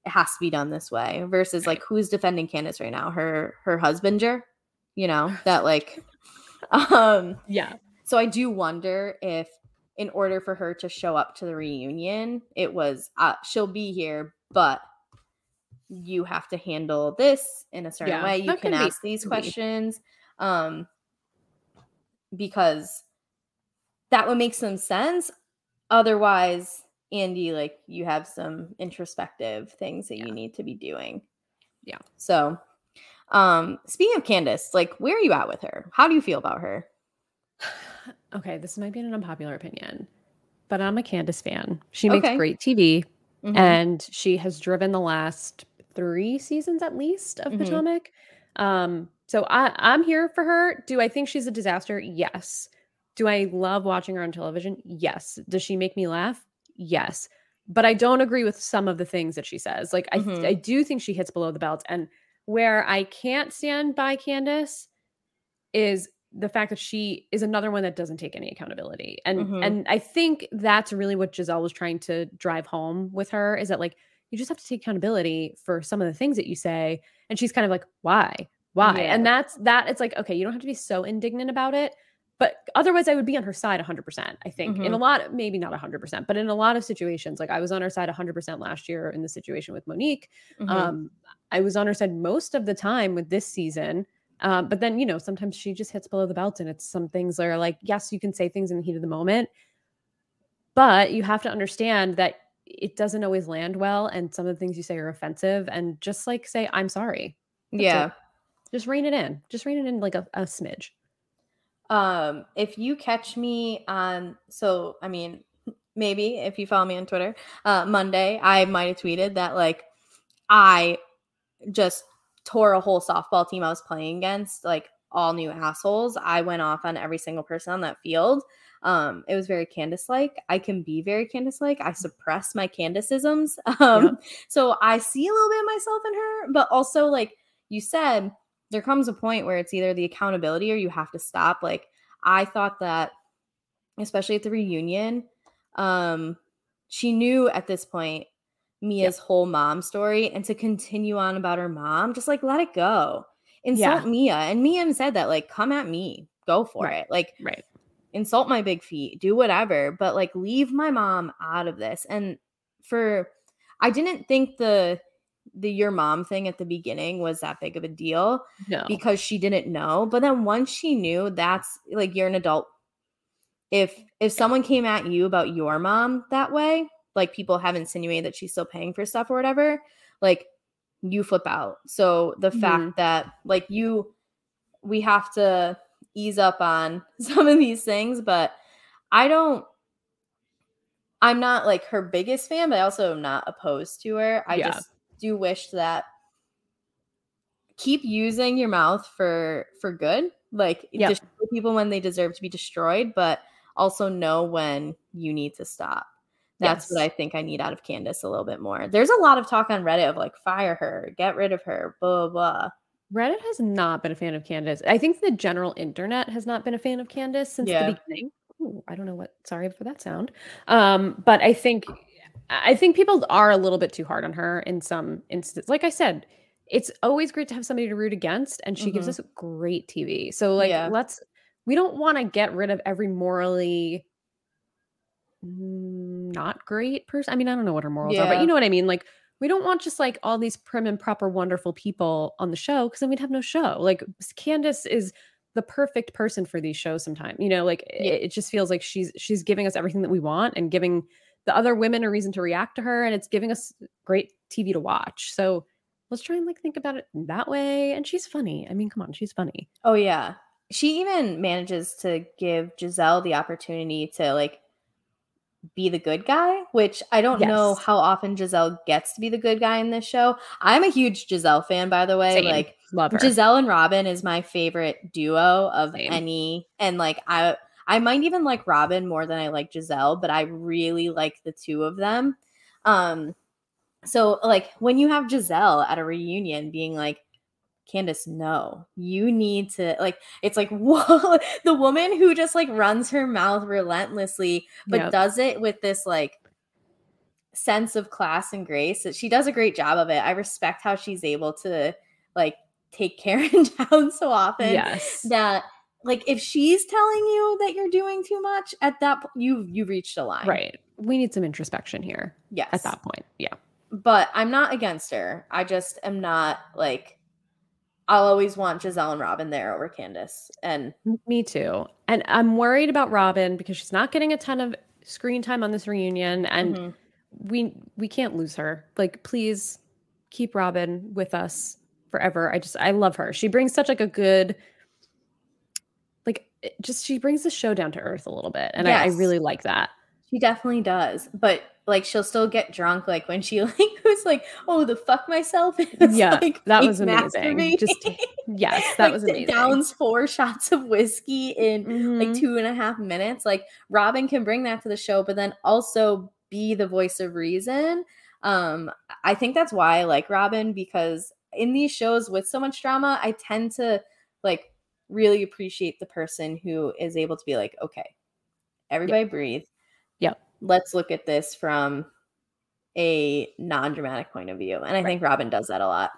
it has to be done this way versus like who's defending Candace right now? Her her husbander, you know, that like um yeah. so I do wonder if in order for her to show up to the reunion, it was uh, she'll be here, but you have to handle this in a certain Yeah, way. You can can ask these questions um because that would make some sense. Otherwise, Andy, like you have some introspective things that Yeah. you need to be doing. Yeah. So, um, speaking of Candace, like where are you at with her? How do you feel about her? Okay, this might be an unpopular opinion, but I'm a Candace fan. She makes Okay. great TV, Mhm. and she has driven the last three seasons at least of Mhm. Potomac. Um, so I, I'm here for her. Do I think she's a disaster? Yes. Do I love watching her on television? Yes. Does she make me laugh? Yes. But I don't agree with some of the things that she says. Like I, Mhm. I do think she hits below the belt. And where I can't stand by Candace is the fact that she is another one that doesn't take any accountability. And Mhm. and I think that's really what Gizelle was trying to drive home with her is that like you just have to take accountability for some of the things that you say. And she's kind of like, why? Why? Yeah. And that's that it's like, okay, you don't have to be so indignant about it. But otherwise, I would be on her side 100%. I think in a Mhm. lot, maybe not 100%, but in a lot of situations, like I was on her side 100% last year in the situation with Monique. Mhm. Um, I was on her side most of the time with this season. Um, but then, you know, sometimes she just hits below the belt and it's some things that are like, yes, you can say things in the heat of the moment, but you have to understand that it doesn't always land well. And some of the things you say are offensive. And just like say, I'm sorry. That's yeah. it. Just rein it in. Just rein it in like a, a smidge. Um, if you catch me on, so I mean, maybe if you follow me on Twitter, uh, Monday, I might have tweeted that like I just tore a whole softball team I was playing against, like all new assholes. I went off on every single person on that field. Um, it was very Candace like. I can be very Candace like. I suppress my Candaceisms. Um, so I see a little bit of myself in her, but also like you said, there comes a point where it's either the accountability or you have to stop. Like I thought that, especially at the reunion, um, she knew at this point Mia's whole mom story, and to continue on about her mom, just like let it go. Insult Yeah. Mia, and Mia said that like, come at me, go for Right. it. Like Right. insult my big feet, do whatever, but like leave my mom out of this. And for I didn't think the the your mom thing at the beginning was that big of a deal No. because she didn't know. But then once she knew, that's like you're an adult. If if someone came at you about your mom that way, like people have insinuated that she's still paying for stuff or whatever, like you flip out. So the Mhm. fact that like you we have to ease up on some of these things, but I don't I'm not like her biggest fan, but I also am not opposed to her. I Yeah. just do wish that keep using your mouth for for good. Like Yep. destroy people when they deserve to be destroyed, but also know when you need to stop. That's what I think I need out of Candace a little bit more. There's a lot of talk on Reddit of like fire her, get rid of her, blah blah. blah. Reddit has not been a fan of Candace. I think the general internet has not been a fan of Candace since Yeah. the beginning. Ooh, I don't know what. Sorry for that sound. Um, but I think I think people are a little bit too hard on her in some instances. Like I said, it's always great to have somebody to root against, and she gives Mhm. us great TV. So like, Yeah. let's. We don't want to get rid of every morally mm, not great person. I mean, I don't know what her morals are, but you know what I mean. Like, we don't want just like all these prim and proper, wonderful people on the show because then we'd have no show. Like, Candace is the perfect person for these shows. Sometimes, you know, like Yeah. it, it just feels like she's she's giving us everything that we want and giving the other women a reason to react to her, and it's giving us great TV to watch. So let's try and like think about it that way. And she's funny. I mean, come on, she's funny. Oh yeah. She even manages to give Gizelle the opportunity to like be the good guy, which I don't know how often Gizelle gets to be the good guy in this show. I'm a huge Gizelle fan, by the way. Same. Like Love her. Gizelle and Robyn is my favorite duo of Same. any, and like I, I might even like Robyn more than I like Gizelle, but I really like the two of them. Um, so like when you have Gizelle at a reunion being like, Candace, no, you need to like. It's like whoa, the woman who just like runs her mouth relentlessly, but Yep. does it with this like sense of class and grace. That She does a great job of it. I respect how she's able to like take Karen down so often yes. that like if she's telling you that you're doing too much at that point you you reached a line Right. We need some introspection here yes at that point. Yeah. but i'm not against her i just am not like i'll always want gizelle and robyn there over candace and Me too. And I'm worried about Robyn because she's not getting a ton of screen time on this reunion and Mhm. we we can't lose her. Like please keep Robyn with us forever. I just I love her. She brings such like a good it just she brings the show down to earth a little bit and I, I really like that. she definitely does but like she'll still get drunk like when she like was like oh the fuck myself Yeah, like that was amazing. Just- Yes, that Like, was amazing. downs four shots of whiskey in like Mhm. two and a half minutes. Like Robyn can bring that to the show, but then also be the voice of reason. Um, I think that's why I like Robyn because in these shows with so much drama, I tend to like really appreciate the person who is able to be like, okay, everybody breathe. Yep. Let's look at this from a non-dramatic point of view. And I think Robyn does that a lot.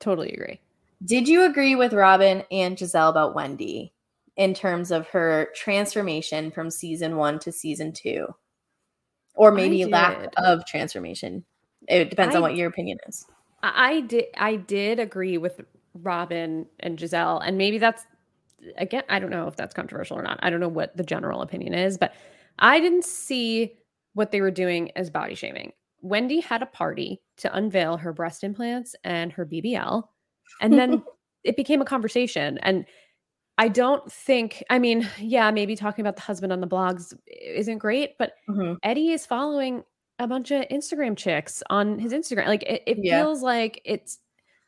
Totally agree. Did you agree with Robyn and Gizelle about Wendy in terms of her transformation from season one to season two? Or maybe lack of transformation. It depends on what your opinion is. I I did I did agree with Robyn and Gizelle, and maybe that's again, I don't know if that's controversial or not. I don't know what the general opinion is, but I didn't see what they were doing as body shaming. Wendy had a party to unveil her breast implants and her BBL, and then it became a conversation. And I don't think, I mean, yeah, maybe talking about the husband on the blogs isn't great, but Mhm. Eddie is following a bunch of Instagram chicks on his Instagram. Like it, it Yeah. feels like it's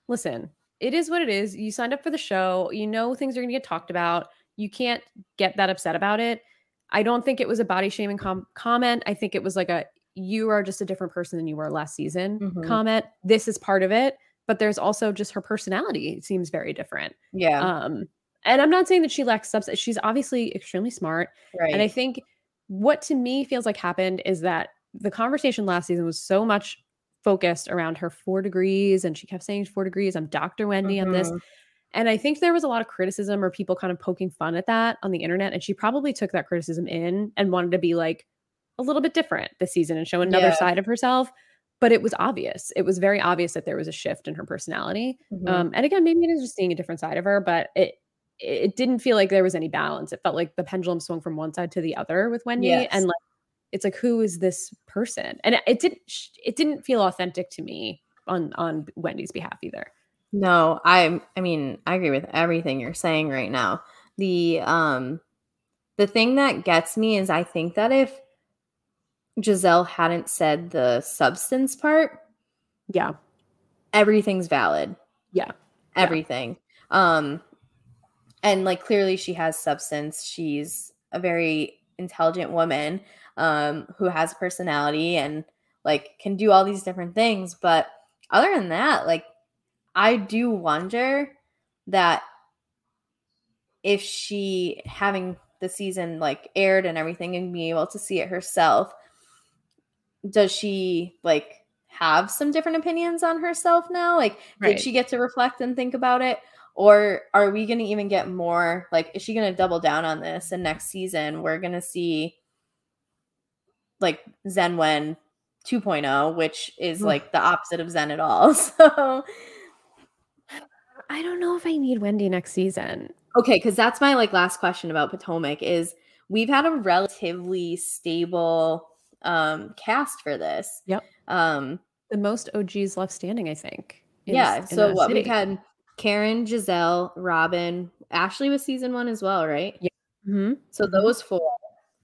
listen, it is what it is. You signed up for the show, you know things are gonna get talked about. You can't get that upset about it. I don't think it was a body shaming com- comment. I think it was like a you are just a different person than you were last season Mhm. comment. This is part of it, but there's also just her personality it seems very different. Yeah. Um, and I'm not saying that she lacks substance. She's obviously extremely smart. right. And I think what to me feels like happened is that the conversation last season was so much focused around her four degrees, and she kept saying four degrees. I'm Dr. Wendy on this. Mhm. And I think there was a lot of criticism or people kind of poking fun at that on the internet. And she probably took that criticism in and wanted to be like a little bit different this season and show another Yeah. side of herself. But it was obvious. It was very obvious that there was a shift in her personality. Mhm. Um, and again, maybe it is just seeing a different side of her, but it it didn't feel like there was any balance. It felt like the pendulum swung from one side to the other with Wendy, Yes. and like it's like who is this person? And it, didn't it didn't feel authentic to me on on Wendy's behalf either. No, I I mean, I agree with everything you're saying right now. The um the thing that gets me is I think that if Gizelle hadn't said the substance part, Yeah, everything's valid. yeah, Yeah. Everything. Um and like clearly she has substance. She's a very intelligent woman um who has personality and like can do all these different things, but other than that, like I do wonder that if she having the season like aired and everything and being able to see it herself, does she like have some different opinions on herself now? Like, Right. did she get to reflect and think about it? Or are we going to even get more? Like, is she going to double down on this? And next season, we're going to see like Zen Wen 2.0, which is like the opposite of Zen at all. So, I don't know if I need Wendy next season. okay, because that's my like last question about Potomac is we've had a relatively stable um cast for this. Yep. Um, The most OGs left standing, I think. in yeah. So what we've had Karen, Gizelle, Robyn, Ashley was season one as well, right? Mhm. So Mhm. those four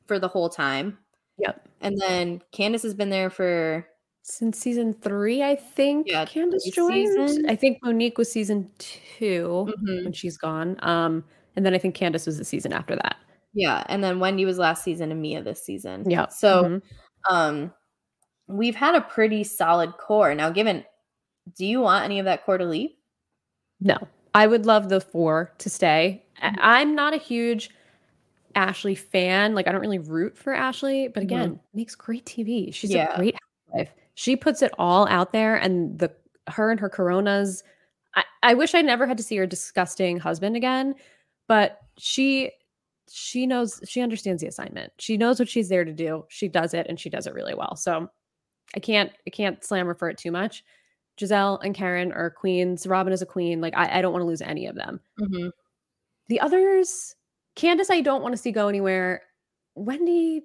for the whole time. Yep. And then Candace has been there for since season three, I think. Yeah, Candace joined. seasons. I think Monique was season 2 Mhm. when she's gone. Um, and then I think Candace was the season after that. Yeah, and then Wendy was last season and Mia this season. Yeah. So Mhm. um we've had a pretty solid core. Now given do you want any of that core to leave? No, I would love the four to stay. Mhm. I'm not a huge Ashley fan. Like, I don't really root for Ashley, but again, makes great TV. She's Yeah. a great housewife. She puts it all out there, and the her and her coronas. I, I wish I never had to see her disgusting husband again, but she she knows she understands the assignment. She knows what she's there to do. She does it, and she does it really well. So I can't I can't slam her for it too much. Gizelle and Karen are queens. Robyn is a queen. Like I, I don't want to lose any of them. Mhm. The others, Candace, I don't want to see go anywhere. Wendy,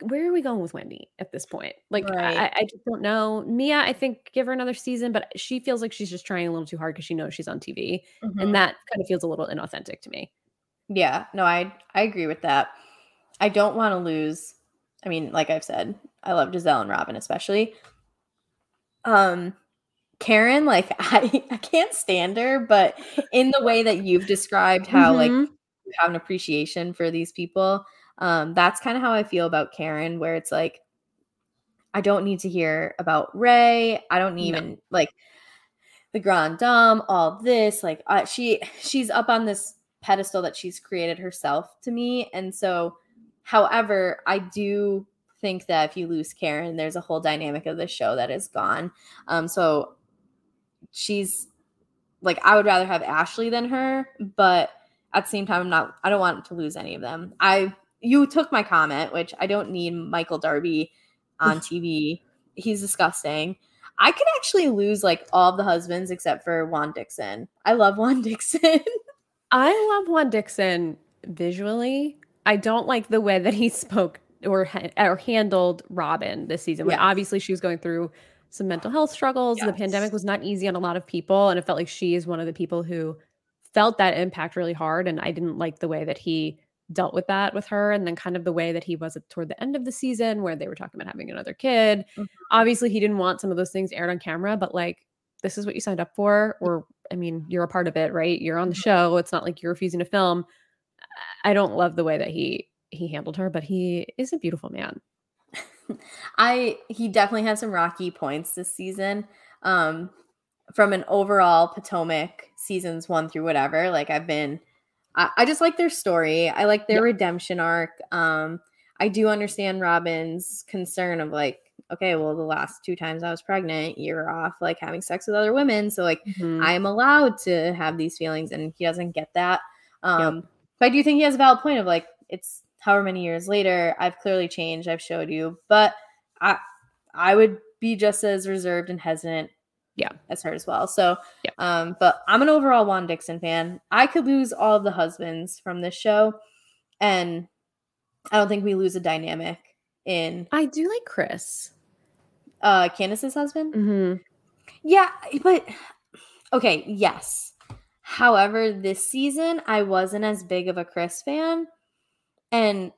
where are we going with Wendy at this point? Like Right. I, I just don't know. Mia, I think give her another season, but she feels like she's just trying a little too hard because she knows she's on TV, Mhm. and that kind of feels a little inauthentic to me. Yeah, no, I I agree with that. I don't want to lose. I mean, like I've said, I love Gizelle and Robyn especially. Um Karen, like I I can't stand her, but in the way that you've described how like Mhm. you have an appreciation for these people, um that's kind of how I feel about Karen where it's like I don't need to hear about Ray. I don't No. even like the Grand Dame, all this. Like uh, she she's up on this pedestal that she's created herself to me. And so, however, I do think that if you lose Karen, there's a whole dynamic of the show that is gone. Um, so she's like I would rather have Ashley than her, but at the same time, I'm not. I don't want to lose any of them. I you took my comment, which I don't need Michael Darby on TV. He's disgusting. I could actually lose like all the husbands except for Juan Dixon. I love Juan Dixon. I love Juan Dixon visually. I don't like the way that he spoke or or handled Robyn this season. When Yes. obviously she was going through some mental health struggles. The pandemic was not easy on a lot of people, and it felt like she is one of the people who felt that impact really hard. And I didn't like the way that he dealt with that with her, and then kind of the way that he was at- toward the end of the season, where they were talking about having another kid. Mhm. Obviously, he didn't want some of those things aired on camera, but like this is what you signed up for, or I mean, you're a part of it, right? You're on the Mhm. show. It's not like you're refusing to film. I don't love the way that he he handled her, but he is a beautiful man. I he definitely had some rocky points this season. Um from an overall Potomac seasons one through whatever. Like I've been I, I just like their story. I like their Yeah. redemption arc. Um I do understand Robyn's concern of like, okay, well the last two times I was pregnant, you're off like having sex with other women. So like Mhm. I am allowed to have these feelings and he doesn't get that. Um but I do think he has a valid point of like it's however many years later, I've clearly changed, I've showed you, but I I would be just as reserved and hesitant Yeah. as her as well. So Yeah. um but I'm an overall Juan Dixon fan. I could lose all of the husbands from this show and I don't think we lose a dynamic in I do like Chris. uh Candace's husband. Mm-hmm. Yeah, but okay, yes. However, this season I wasn't as big of a Chris fan. And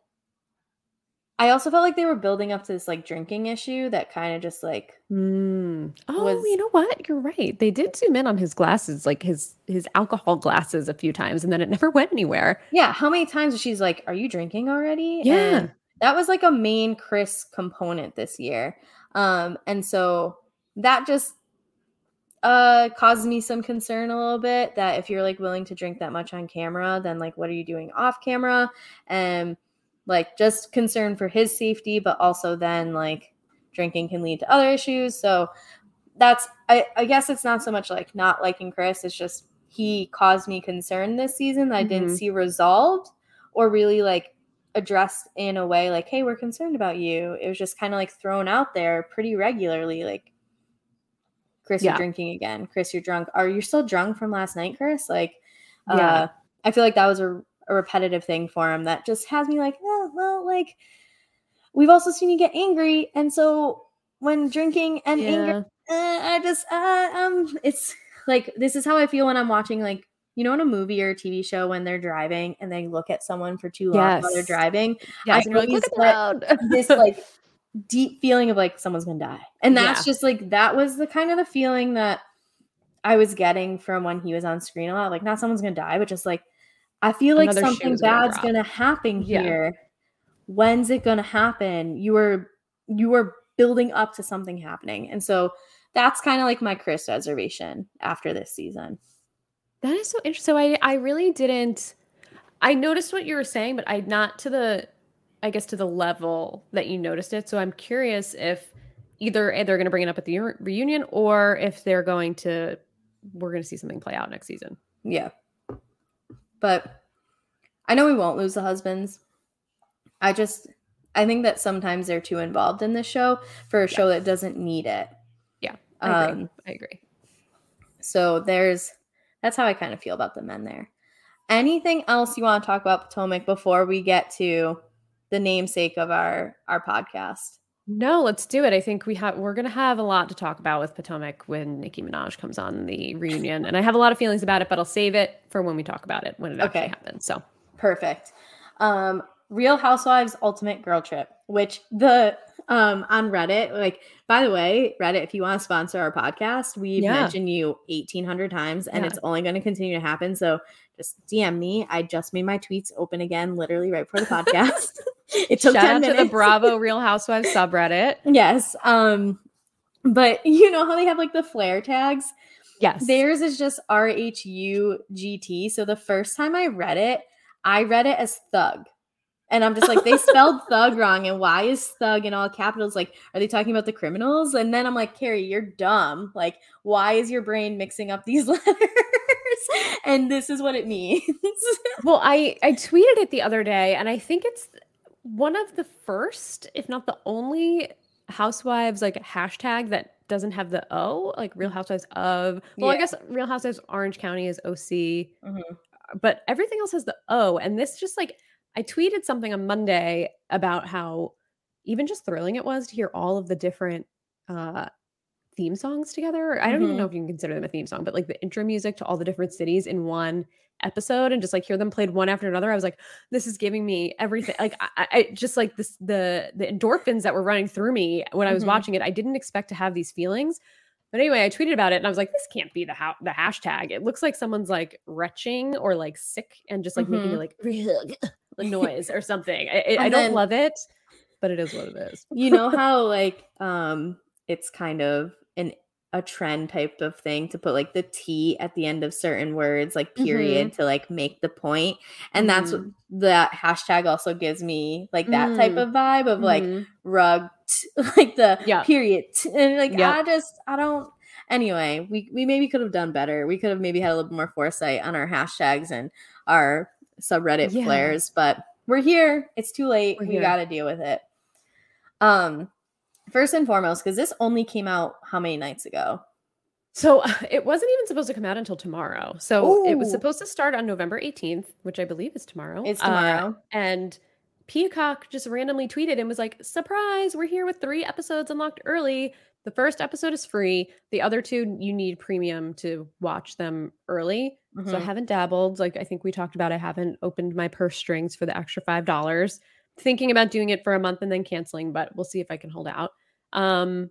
I also felt like they were building up to this like drinking issue that kind of just like Mm. Oh, Was- you know what? You're right. They did zoom in on his glasses, like his his alcohol glasses, a few times, and then it never went anywhere. yeah, how many times she's like, Are you drinking already? Yeah. And that was like a main Chris component this year. Um, and so that just uh causes me some concern a little bit that if you're like willing to drink that much on camera, then like what are you doing off camera? And like just concern for his safety, but also then like drinking can lead to other issues. So that's I, I guess it's not so much like not liking Chris, it's just he caused me concern this season that I didn't Mhm. see resolved or really like addressed in a way like, hey, we're concerned about you. It was just kind of like thrown out there pretty regularly, like Chris, Yeah. you're drinking again. Chris, you're drunk. Are you still drunk from last night, Chris? Like, Yeah. uh, I feel like that was a, a repetitive thing for him that just has me like, oh, well, like, we've also seen you get angry. And so when drinking and anger, uh, I just, uh, um, it's like, this is how I feel when I'm watching, like, you know, in a movie or a TV show when they're driving and they look at someone for too long while they're driving. Yes, I you're like, look at this like deep feeling of like someone's gonna die. And that's Yeah. just like that was the kind of the feeling that I was getting from when he was on screen a lot. Like not someone's gonna die, but just like I feel like Another something is gonna bad's gonna happen Yeah. here. When's it gonna happen? You were you were building up to something happening. And so that's kind of like my Chris reservation after this season. That is so interesting. So I I really didn't I noticed what you were saying, but I not to the I guess to the level that you noticed it. So I'm curious if either they're going to bring it up at the reunion or if they're going to we're going to see something play out next season. Yeah. But I know we won't lose the husbands. I just I think that sometimes they're too involved in this show for a show that doesn't need it. Yeah. I agree. Um, I agree. So there's that's how I kind of feel about the men there. Anything else you want to talk about Potomac before we get to the namesake of our our podcast? No, let's do it. I think we have we're going to have a lot to talk about with Potomac when Nicki Minaj comes on the reunion, and I have a lot of feelings about it, but I'll save it for when we talk about it when it actually happens. So Perfect. Um, Real Housewives Ultimate Girl Trip, which the um on Reddit, like by the way, Reddit, if you want to sponsor our podcast, we've Yeah. mentioned you 1800 times and Yeah. it's only going to continue to happen. So just DM me. I just made my tweets open again, literally right before the podcast. It took shout 10 out minutes. to the Bravo Real Housewives subreddit. Yes. Um, but you know how they have like the flare tags? Yes, Theirs is just R H U G T. So the first time I read it, I read it as thug. And I'm just like, they spelled thug wrong. And why is thug in all capitals? Like, are they talking about the criminals? And then I'm like, Kari, you're dumb. Like, why is your brain mixing up these letters? and this is what it means. Well, I I tweeted it the other day, and I think it's one of the first, if not the only, housewives like hashtag that doesn't have the O, like Real Housewives of. Well, I guess Real Housewives Orange County is OC, Mhm. but everything else has the O. And this just like I tweeted something on Monday about how even just thrilling it was to hear all of the different uh theme songs together. I don't even Mhm. know if you can consider them a theme song, but like the intro music to all the different cities in one episode and just like hear them played one after another. I was like, this is giving me everything. Like I, I just like this the the endorphins that were running through me when I was Mhm. watching it. I didn't expect to have these feelings. But anyway, I tweeted about it and I was like, this can't be the ha- the hashtag. It looks like someone's like retching or like sick and just like making Mhm. a like like noise or something. I, I- I don't then- love it, but it is what it is. you know how like um it's kind of an a trend type of thing to put like the T at the end of certain words, like period, to like make the point. And that's what that hashtag also gives me like that type Mm. of vibe of like Mhm. rug, like the Yeah. period. And like Yeah. I just I don't. Anyway, we we maybe could have done better. We could have maybe had a little more foresight on our hashtags and our subreddit Yeah. flares, but we're here. It's too late. We're we here. got to deal with it. Um, first and foremost, because this only came out how many nights ago? So it wasn't even supposed to come out until tomorrow. So it was supposed to start on November 18th, which I believe is tomorrow. It's Uh, tomorrow. and Peacock just randomly tweeted and was like, surprise, we're here with three episodes unlocked early. The first episode is free. The other two, you need premium to watch them early. So I Mhm. haven't dabbled. Like I think we talked about, I haven't opened my purse strings for the extra $5. Thinking about doing it for a month and then canceling, but we'll see if I can hold out. Um,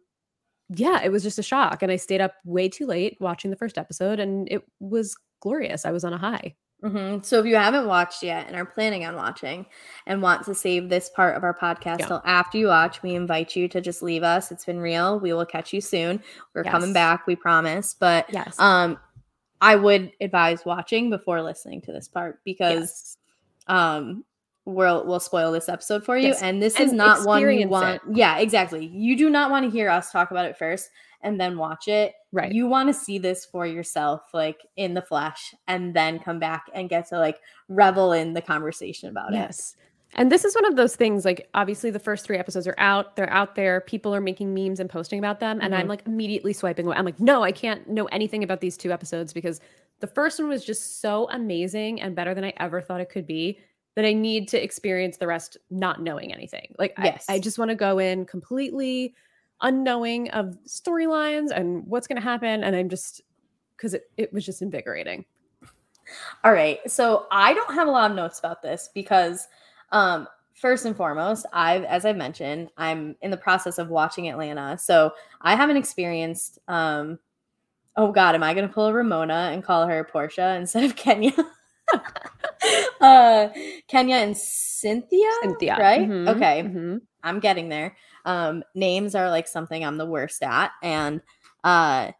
yeah, it was just a shock. And I stayed up way too late watching the first episode and it was glorious. I was on a high. Mhm. So if you haven't watched yet and are planning on watching and want to save this part of our podcast Yeah. till after you watch, we invite you to just leave us. It's been real. We will catch you soon. We're coming back, we promise. But Yes. um I would advise watching before listening to this part because yes. um we'll we'll spoil this episode for you Yes, and this is not one you want yeah exactly you do not want to hear us talk about it first and then watch it Right. you want to see this for yourself like in the flesh and then come back and get to like revel in the conversation about it Yes. And this is one of those things like obviously the first 3 episodes are out, they're out there, people are making memes and posting about them and I'm Mhm. like immediately swiping away. I'm like, "No, I can't know anything about these two episodes because the first one was just so amazing and better than I ever thought it could be that I need to experience the rest not knowing anything." Like I- Yes. I, just want to go in completely unknowing of storylines and what's going to happen and I'm just cuz it, it was just invigorating. all right so i don't have a lot of notes about this because um first and foremost, I've as I mentioned, I'm in the process of watching Atlanta. So I haven't experienced um oh god, am I gonna pull a Ramona and call her Porsha instead of Kenya? uh Kenya and Cynthia. Cynthia. Right? Mhm, Okay. mhm. I'm getting there. Um, names are like something I'm the worst at, and uh,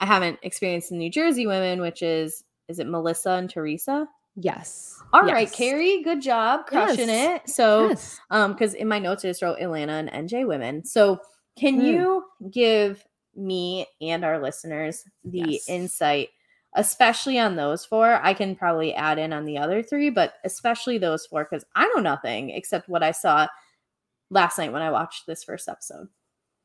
I haven't experienced the New Jersey women, which is is it Melissa and Teresa? Yes. All right, Yes. Kari, good job crushing Yes. it. So, Yes. um, because in my notes I just wrote Atlanta and NJ women. So, can Hmm. you give me and our listeners the insight, especially on those four? I can probably add in on the other three, but especially those four because I know nothing except what I saw last night when I watched this first episode.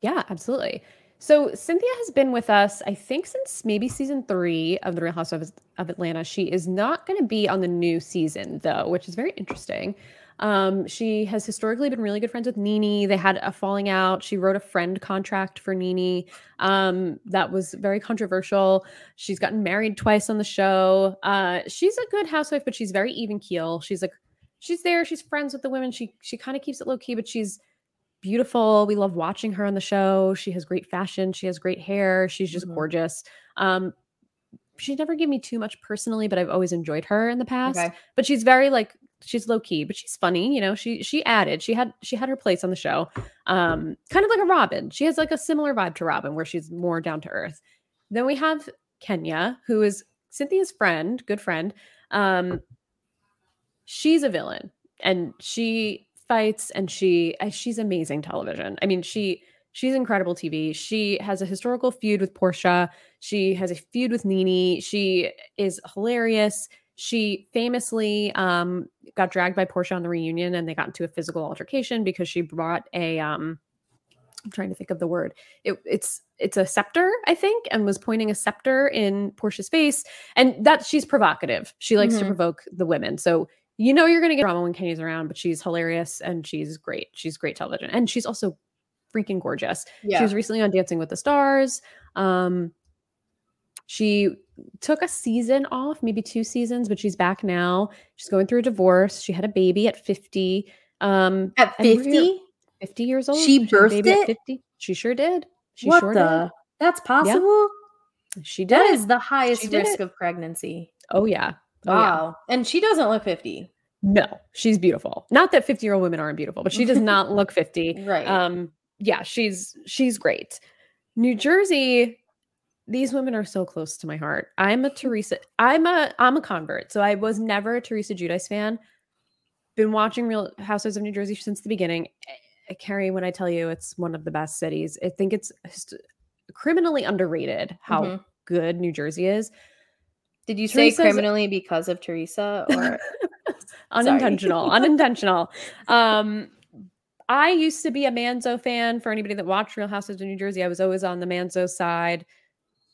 Yeah, absolutely. So Cynthia has been with us, I think, since maybe season three of The Real Housewives of Atlanta. She is not going to be on the new season, though, which is very interesting. Um, she has historically been really good friends with Nene. They had a falling out. She wrote a friend contract for Nene um, that was very controversial. She's gotten married twice on the show. Uh, she's a good housewife, but she's very even keel. She's like, she's there. She's friends with the women. She she kind of keeps it low key, but she's beautiful. We love watching her on the show. She has great fashion. She has great hair. She's just Mhm. gorgeous. Um, she's never given me too much personally, but I've always enjoyed her in the past. Okay. But she's very like she's low key, but she's funny. You know, she she added she had she had her place on the show. Um, kind of like a Robyn. She has like a similar vibe to Robyn, where she's more down to earth. Then we have Kenya, who is Cynthia's friend, good friend. Um, she's a villain, and she fights, and she she's amazing television. I mean, she she's incredible TV. She has a historical feud with Porsha. She has a feud with Nene. She is hilarious. She famously um, got dragged by Porsha on the reunion, and they got into a physical altercation because she brought a um, I'm trying to think of the word. It, it's it's a scepter, I think, and was pointing a scepter in Porsha's face, and that she's provocative. She likes to Mhm. provoke the women, so you know you're going to get drama when Kenya's around. But she's hilarious and she's great. She's great television, and she's also freaking gorgeous. She was recently on Dancing with the Stars. Um, she took a season off, maybe two seasons, but she's back now. She's going through a divorce. She had a baby at 50. Um, At and 50? 50 years old. She baby birthed at it? 50. She sure did. She what sure the? That's possible? did. She did. That is the highest risk it. of pregnancy. Oh yeah. Oh, yeah. Wow. And she doesn't look 50. No, she's beautiful. Not that 50 year old women aren't beautiful, but she does not look 50. Right. Um, yeah, she's she's great. New Jersey, these women are so close to my heart. I'm a Teresa, I'm a I'm a convert. So I was never a Teresa Giudice fan. Been watching Real Housewives of New Jersey since the beginning. Eh, Kari, when I tell you it's one of the best cities, I think it's criminally underrated how Mhm. good New Jersey is. Did you say criminally because of Teresa or unintentional unintentional um i used to be a manzo fan for anybody that watched real houses of new jersey i was always on the manzo side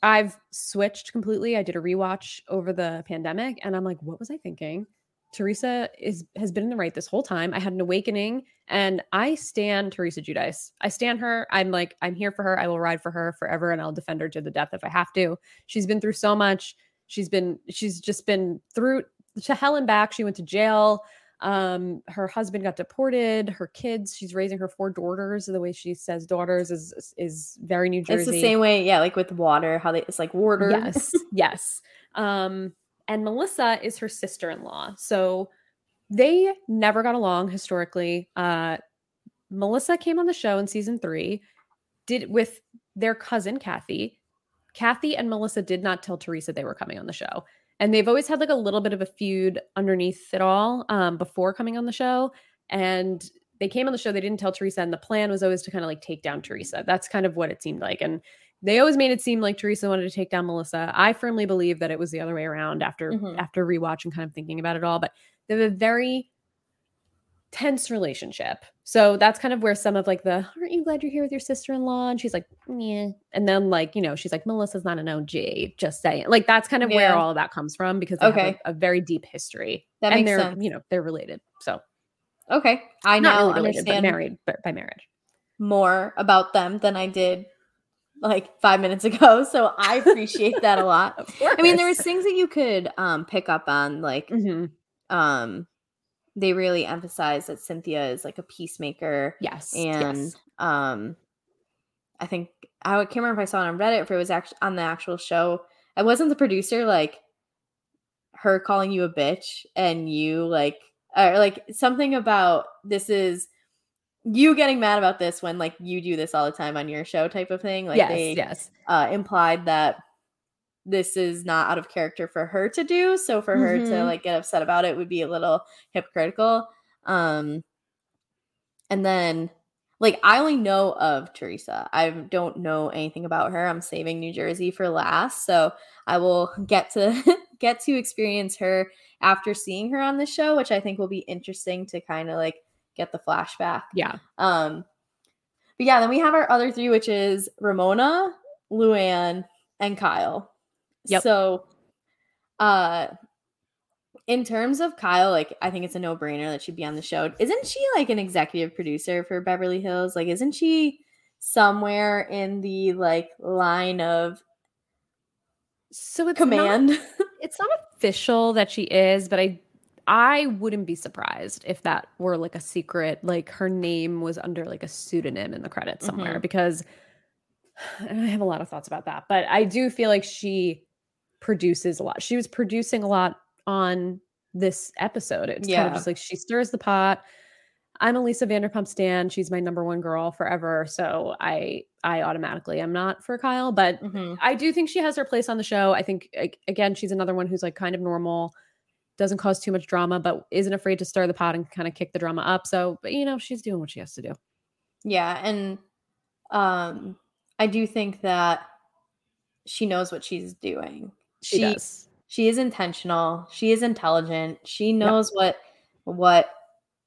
i've switched completely. I did a rewatch over the pandemic and i'm like what was i thinking? Teresa is has been in the right this whole time. I had an awakening and i stand teresa giudice. I stand her. I'm like i'm here for her. I will ride for her forever and i'll defend her to the death if i have to. She's been through so much. She's been she's just been through to hell and back. She went to jail um her husband got deported her kids she's raising her four daughters the way she says daughters is is very new jersey it's the same way, yeah, like with water, how they it's like water. yes yes. Um and melissa is her sister-in-law so they never got along historically. Uh melissa came on the show in season three did with their cousin kathy. Kathy and melissa did not tell teresa they were coming on the show and they've always had like a little bit of a feud underneath it all um, before coming on the show. And they came on the show they didn't tell teresa and the plan was always to kind of like take down teresa. That's kind of what it seemed like. And they always made it seem like teresa wanted to take down melissa. I firmly believe that it was the other way around after Mhm. after rewatch and kind of thinking about it all. But they have a very tense relationship so that's kind of where some of like the aren't you glad you're here with your sister-in-law and she's like yeah and then like you know she's like melissa's not an og just saying like that's kind of where all of that comes from because they have a, a very deep history That and makes they're sense. you know they're related so Okay. I not now really related but married but by marriage more about them than I did like five minutes ago. So I appreciate that a lot. I mean, there was things that you could um pick up on, like Mhm. um they really emphasize that Cynthia is like a peacemaker. Yes. And yes. um I think I can't remember if I saw it on Reddit if it was actually on the actual show. I wasn't the producer like her calling you a bitch and you like or like something about this is you getting mad about this when like you do this all the time on your show type of thing like yes, they yes. uh implied that this is not out of character for her to do so for her to Mhm. like get upset about it would be a little hypocritical um and then like i only know of teresa i don't know anything about her i'm saving new jersey for last so i will get to get to experience her after seeing her on the show which i think will be interesting to kind of like get the flashback Yeah. um, but yeah, then we have our other three, which is Ramona, Luann, and Kyle. Yep. So, uh, in terms of Kyle, like I think it's a no brainer that she'd be on the show. Isn't she like an executive producer for Beverly Hills? Like, isn't she somewhere in the like line of So it's command? Not, it's not official that she is, but I I wouldn't be surprised if that were like a secret, like her name was under like a pseudonym in the credits somewhere Mhm. because I have a lot of thoughts about that. But I do feel like she produces a lot. She was producing a lot on this episode. It's kind of just like she stirs the pot. I'm a Lisa Vanderpump stan. She's my number one girl forever. So I I automatically am not for Kyle, but Mhm. I do think she has her place on the show. I think again, she's another one who's like kind of normal, doesn't cause too much drama, but isn't afraid to stir the pot and kind of kick the drama up. So, but you know, she's doing what she has to do. Yeah, and um, I do think that she knows what she's doing. She, does. she is intentional she is intelligent she knows what what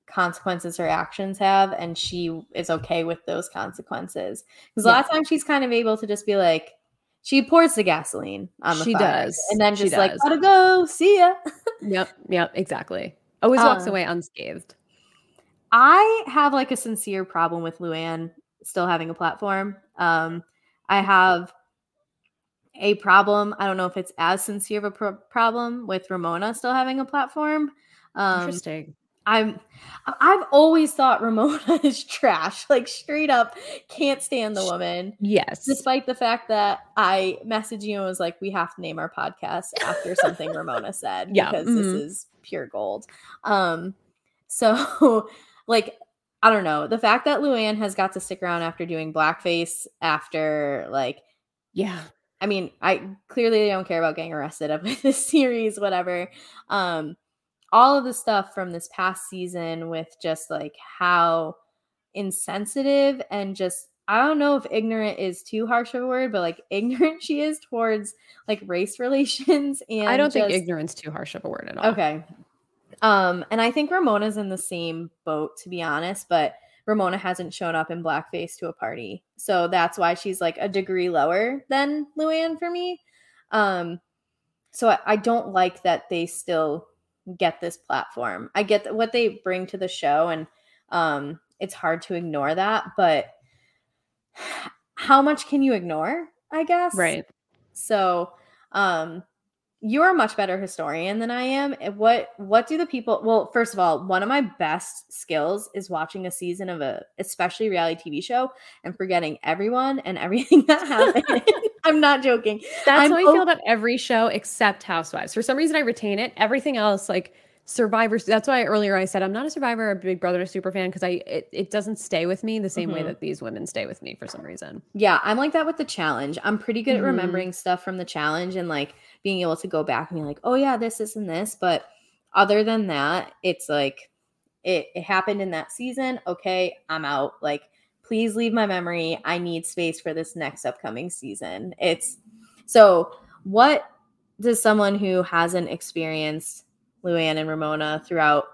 consequences her actions have and she is okay with those consequences because a lot of times she's kind of able to just be like she pours the gasoline on the She fire does. and then just like gotta go see ya Yep. Yep. Exactly. Always walks Uh, away unscathed. I have like a sincere problem with Luann still having a platform. Um, I have a problem. I don't know if it's as sincere of a pro- problem with Ramona still having a platform. Um, Interesting. I'm I've always thought Ramona is trash. Like straight up can't stand the woman. Yes. Despite the fact that I messaged you and was like, we have to name our podcast after something Ramona said Yeah, because this mhm. is pure gold. Um, so like I don't know the fact that Luann has got to stick around after doing blackface after like yeah. I mean, I clearly don't care about getting arrested up in this series, whatever. Um, all of the stuff from this past season with just like how insensitive and just I don't know if ignorant is too harsh of a word, but like ignorant she is towards like race relations and I don't think ignorance too harsh of a word at all. Okay. Um, and I think Ramona's in the same boat, to be honest, but Ramona hasn't shown up in blackface to a party. So that's why she's like a degree lower than Luann for me. Um, so I, I don't like that they still get this platform. I get what they bring to the show, and um, it's hard to ignore that, but how much can you ignore? I guess. Right. So, um, you're a much better historian than I am. What what do the people well, first of all, one of my best skills is watching a season of a especially reality TV show and forgetting everyone and everything that happened. I'm not joking. That's I'm how I feel about every show except Housewives. For some reason, I retain it. Everything else, like Survivor. That's why earlier I said I'm not a Survivor or Big Brother super fan because I it, it doesn't stay with me the same way Mhm. that these women stay with me for some reason. Yeah, I'm like that with the challenge. I'm pretty good Mhm. at remembering stuff from the challenge and like being able to go back and be like, oh yeah, this, is and this. But other than that, it's like it, it happened in that season. Okay, I'm out. Like, please leave my memory. I need space for this next upcoming season. It's so what does someone who hasn't experienced Luann and Ramona throughout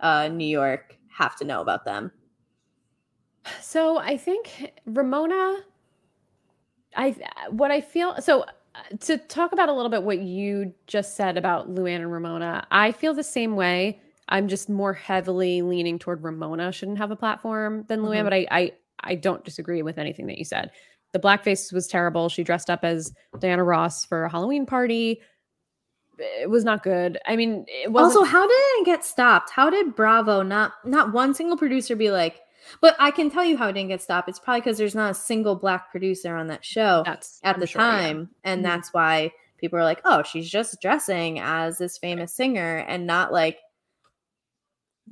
uh, New York have to know about them? So I think Ramona, I what I feel so to talk about a little bit what you just said about Luann and Ramona, I feel the same way. I'm just more heavily leaning toward Ramona shouldn't have a platform than Luann, Mhm. but I, I I don't disagree with anything that you said. The blackface was terrible. She dressed up as Diana Ross for a Halloween party. it was not good. I mean, it wasn't Also, how did it get stopped? How did Bravo not not one single producer be like? But I can tell you how it didn't get stopped. It's probably because there's not a single black producer on that show that's at I'm the sure, yeah. time, and Mhm. that's why people are like, "Oh, she's just dressing as this famous singer," and not like,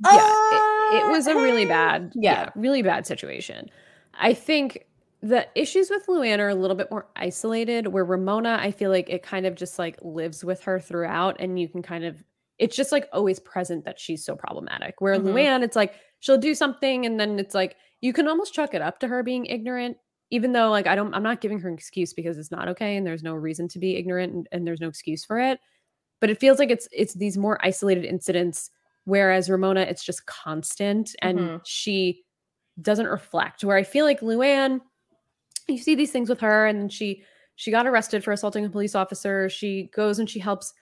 yeah, it, it was a really Uh, bad, yeah. yeah. really bad situation. I think the issues with Luann are a little bit more isolated. Where Ramona, I feel like it kind of just like lives with her throughout, and you can kind of, it's just like always present that she's so problematic. Where Mhm. Luann, it's like she'll do something, and then it's like you can almost chuck it up to her being ignorant. Even though, like, I don't, I'm not giving her an excuse because it's not okay, and there's no reason to be ignorant, and, and there's no excuse for it. But it feels like it's it's these more isolated incidents whereas Ramona, it's just constant and Mhm. she doesn't reflect. Where I feel like Luann, you see these things with her, and she she got arrested for assaulting a police officer. She goes and she helps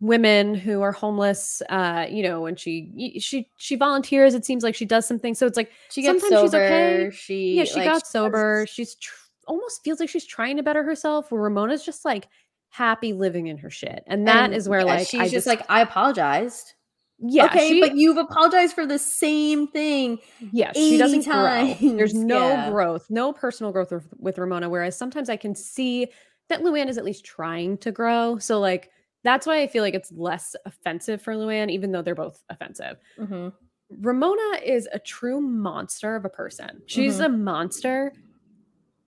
women who are homeless uh you know and she she she volunteers it seems like she does something so it's like she gets sometimes she's sober. okay She yeah she like, got sober she's tr- almost feels like she's trying to better herself where ramona's just like happy living in her shit and that and, is where yeah, like she's I just, like, I apologized. yeah okay, she, but you've apologized for the same thing. Yeah, she doesn't grow. There's no yeah. growth, no personal growth with, with Ramona. Whereas sometimes I can see that Luann is at least trying to grow. So like that's why I feel like it's less offensive for Luann, even though they're both offensive. Mhm. Ramona is a true monster of a person. She's Mhm. a monster,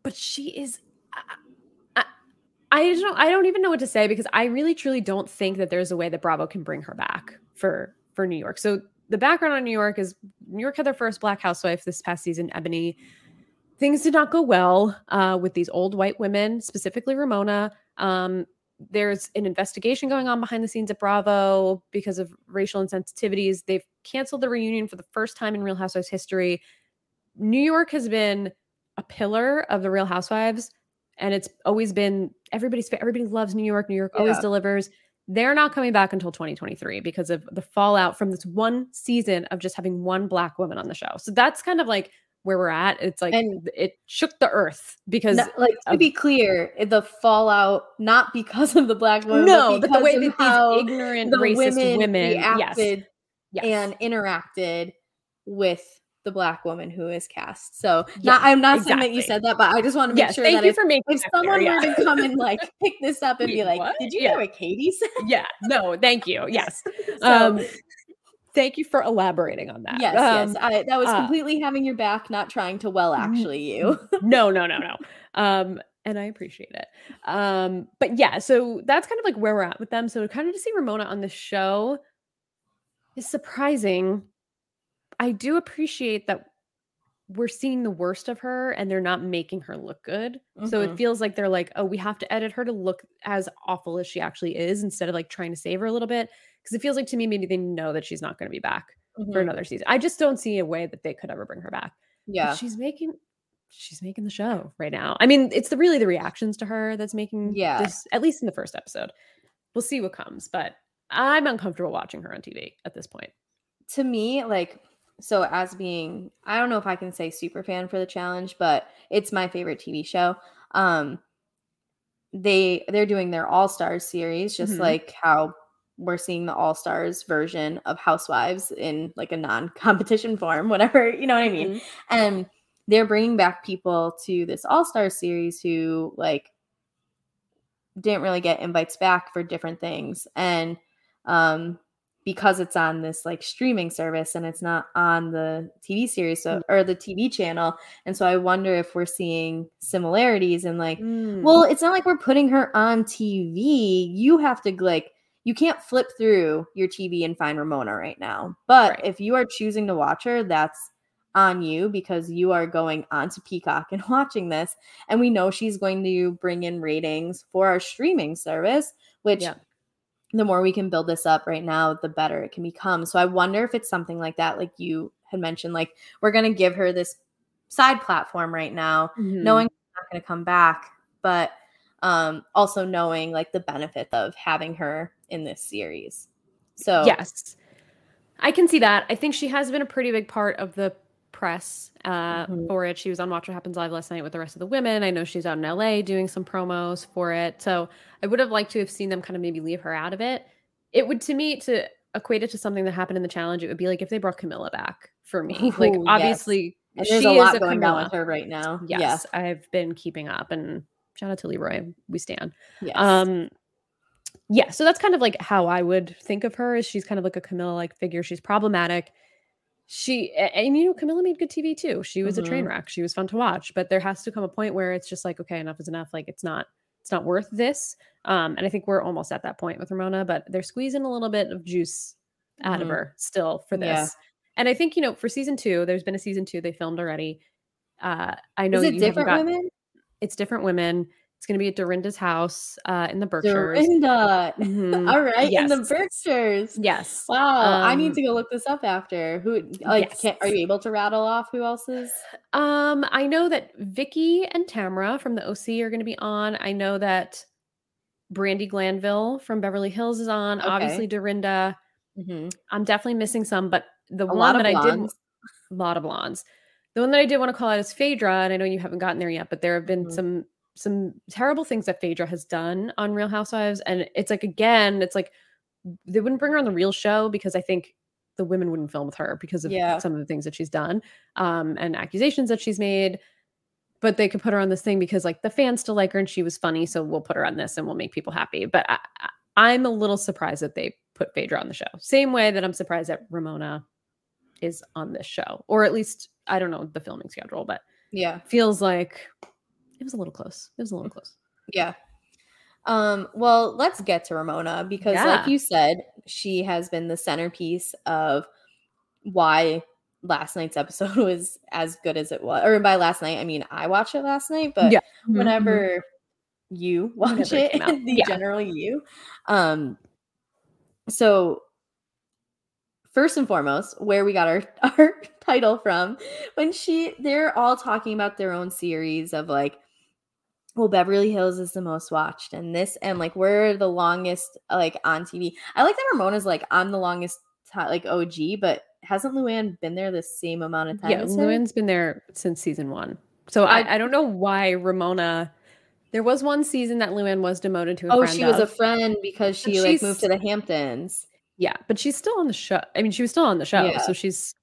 but she is. I, I, I don't. I don't even know what to say because I really, truly don't think that there's a way that Bravo can bring her back for for New York. So the background on New York is New York had their first black housewife this past season, Ebony. Things did not go well uh, with these old white women, specifically Ramona. Um, there's an investigation going on behind the scenes at Bravo because of racial insensitivities. They've canceled the reunion for the first time in Real Housewives history. New York has been a pillar of the Real Housewives, and it's always been everybody's everybody loves New York. New York always Yeah. delivers. They're not coming back until 2023 because of the fallout from this one season of just having one black woman on the show. So that's kind of like where we're at. It's like And- it shook the earth because No, like to of- be clear, the fallout not because of the black woman, no, but, the way that these ignorant the racist women, women, reacted yes. and interacted with the black woman who is cast. So, Yes, not, I'm not saying that you said that, but I just want to make yes, sure thank that you if, for making if clear, someone yeah. were to come and like pick this up and be like, what? "Did you Yeah. hear what Katie said?" yeah, no, thank you. Yes. So, um thank you for elaborating on that. yes, Um, yes, I, that was uh, completely having your back, not trying to well actually you. no, no, no, no. Um, and I appreciate it. Um, but yeah, so that's kind of like where we're at with them. So kind of to see Ramona on the show is surprising. I do appreciate that we're seeing the worst of her and they're not making her look good. So it Mhm. feels like they're like, oh, we have to edit her to look as awful as she actually is instead of like trying to save her a little bit. Because it feels like to me, maybe they know that she's not going to be back for Mhm. another season. I just don't see a way that they could ever bring her back. But Yeah, she's making she's making the show right now. I mean, it's the really the reactions to her that's making Yeah. this at least in the first episode. We'll see what comes, but I'm uncomfortable watching her on TV at this point. to me, like, so as being, I don't know if I can say super fan for the challenge, but it's my favorite TV show. Um, they they're doing their All Stars series, just Mhm. like how we're seeing the All Stars version of Housewives in like a non-competition form, whatever you know what I mean. Mhm. And they're bringing back people to this All Stars series who like didn't really get invites back for different things, and um because it's on this like streaming service and it's not on the TV series so, or the TV channel. And so I wonder if we're seeing similarities and like, Mm. well, it's not like we're putting her on TV. You have to like, you can't flip through your TV and find Ramona right now. But Right. if you are choosing to watch her, that's on you because you are going onto Peacock and watching this. And we know she's going to bring in ratings for our streaming service, which Yeah. The more we can build this up right now, the better it can become. So I wonder if it's something like that, like you had mentioned, like we're gonna give her this side platform right now, Mhm. knowing she's not gonna come back, but um also knowing like the benefit of having her in this series. So Yes. I can see that. I think she has been a pretty big part of the press uh, Mhm. for it. She was on Watch What Happens Live last night with the rest of the women. I know she's out in LA doing some promos for it. So I would have liked to have seen them kind of maybe leave her out of it it would to me to equate it to something that happened in the challenge. It would be like if they brought Camila back for me. Like Ooh, yes. obviously, And she there's a is a going Camila. on with her right now. Yes, I've been keeping up, and shout out to Leroy. We stand. Yeah. Yes. Um, yeah, so that's kind of like how I would think of her. Is she's kind of like a Camila like figure. She's problematic. She and you know Camila made good TV too. She was a train Mhm. wreck. She was fun to watch, but there has to come a point where it's just like okay, enough is enough. Like it's not it's not worth this. Um, and I think we're almost at that point with Ramona, but they're squeezing a little bit of juice out of Mhm. her still for this. Yeah. And I think you know for season two, there's been a season two they filmed already. Uh, I know Is it different got- women? It's different women. It's going to be at Dorinda's house uh, in the Berkshires. Dorinda. Mhm. All right, in the Yes. Berkshires. Yes. Wow, I need Um, to go look this up after. Who like yes. are you able to rattle off who else is? Um, I know that Vicki and Tamara from the OC are going to be on. I know that Brandi Glanville from Beverly Hills is on. Obviously, Okay. Dorinda. Mhm. I'm definitely missing some, but the A one that I did, blondes. a lot of blondes. The one that I did want to call out is Phaedra, and I know you haven't gotten there yet, but there have been Mhm. some some terrible things that Phaedra has done on Real Housewives, and it's like again, it's like they wouldn't bring her on the real show because I think the women wouldn't film with her because of Yeah. some of the things that she's done um, and accusations that she's made. But they could put her on this thing because like the fans still like her and she was funny, so we'll put her on this and we'll make people happy. But I, I'm a little surprised that they put Phaedra on the show. Same way that I'm surprised that Ramona is on this show, or at least I don't know the filming schedule, but Yeah. feels like it was a little close. It was a little close. Yeah. Um, well, let's get to Ramona because, Yeah. like you said, she has been the centerpiece of why last night's episode was as good as it was. Or by last night, I mean I watched it last night, but Yeah. whenever you watch Whenever it it, the Yeah. general you. Um, so first and foremost, where we got our our title from, when she they're all talking about their own series of like, well, Beverly Hills is the most watched, and this and like we're the longest like on TV. I like that Ramona's like I'm the longest ti- like OG, but hasn't Luann been there the same amount of time? Yeah. Luann's been there since season one. So I, I- I don't know why Ramona. There was one season that Luann was demoted to a Oh, friend she was a friend because she like moved to the Hamptons. Yeah, but she's still on the show. I mean, she was still on the show, Yeah. so she's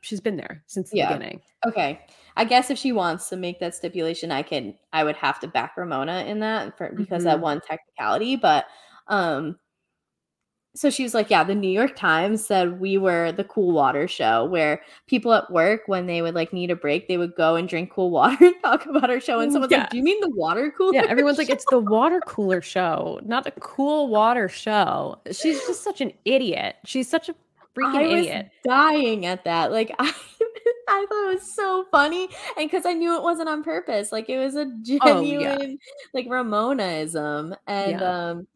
she's been there since the Yeah. beginning. Okay. I guess if she wants to make that stipulation, I can I would have to back Ramona in that for because that Mhm. one technicality. But um so she was like, Yeah, the New York Times said we were the cool water show where people at work when they would like need a break, they would go and drink cool water and talk about our show. And someone's Yeah. like, Do you mean the water cooler? Yeah, everyone's like, it's the water cooler show, not the cool water show. She's just such an idiot. She's such a freaking I was idiot. dying at that. Like I I thought it was so funny. And because I knew it wasn't on purpose. Like it was a Oh, yeah. genuine like Ramonaism. And Yeah. um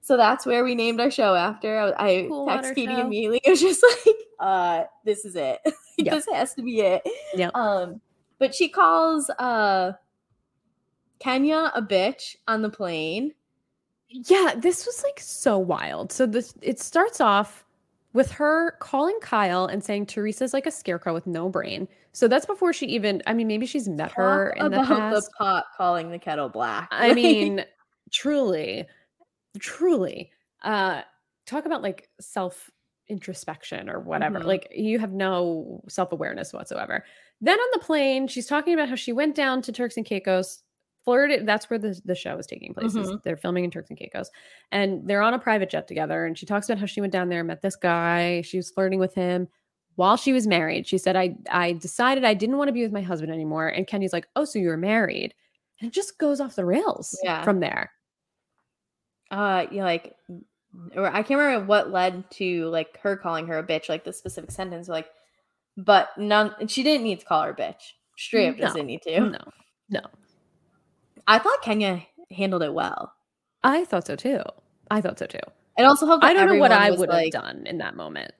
so that's where we named our show after. I, I Cool text Katie Show. immediately. It was just like, uh, this is it. Yep. this has to be it. Yeah. Um, but she calls uh Kenya a bitch on the plane. Yeah, this was like so wild. So this it starts off with her calling Kyle and saying Teresa's like a scarecrow with no brain. So that's before she even I mean maybe she's met her Talk in the about past. pot calling the kettle black. I mean, truly, truly. Uh talk about like self introspection or whatever. Mhm. Like you have no self-awareness whatsoever. Then on the plane, she's talking about how she went down to Turks and Caicos, flirted. That's where the, the show is taking place. is Mhm. They're filming in Turks and Caicos. And they're on a private jet together. And she talks about how she went down there, met this guy. She was flirting with him while she was married. She said, I I decided I didn't want to be with my husband anymore. And Kenya's like, Oh, so you were married. And it just goes off the rails Yeah. from there. uh yeah like or i can't remember what led to like her calling her a bitch like the specific sentence like but none she didn't need to call her a bitch straight up No, didn't need to No, no. I thought kenya handled it well I thought so too. I thought so too. it also helped I don't know what I would have like, done in that moment.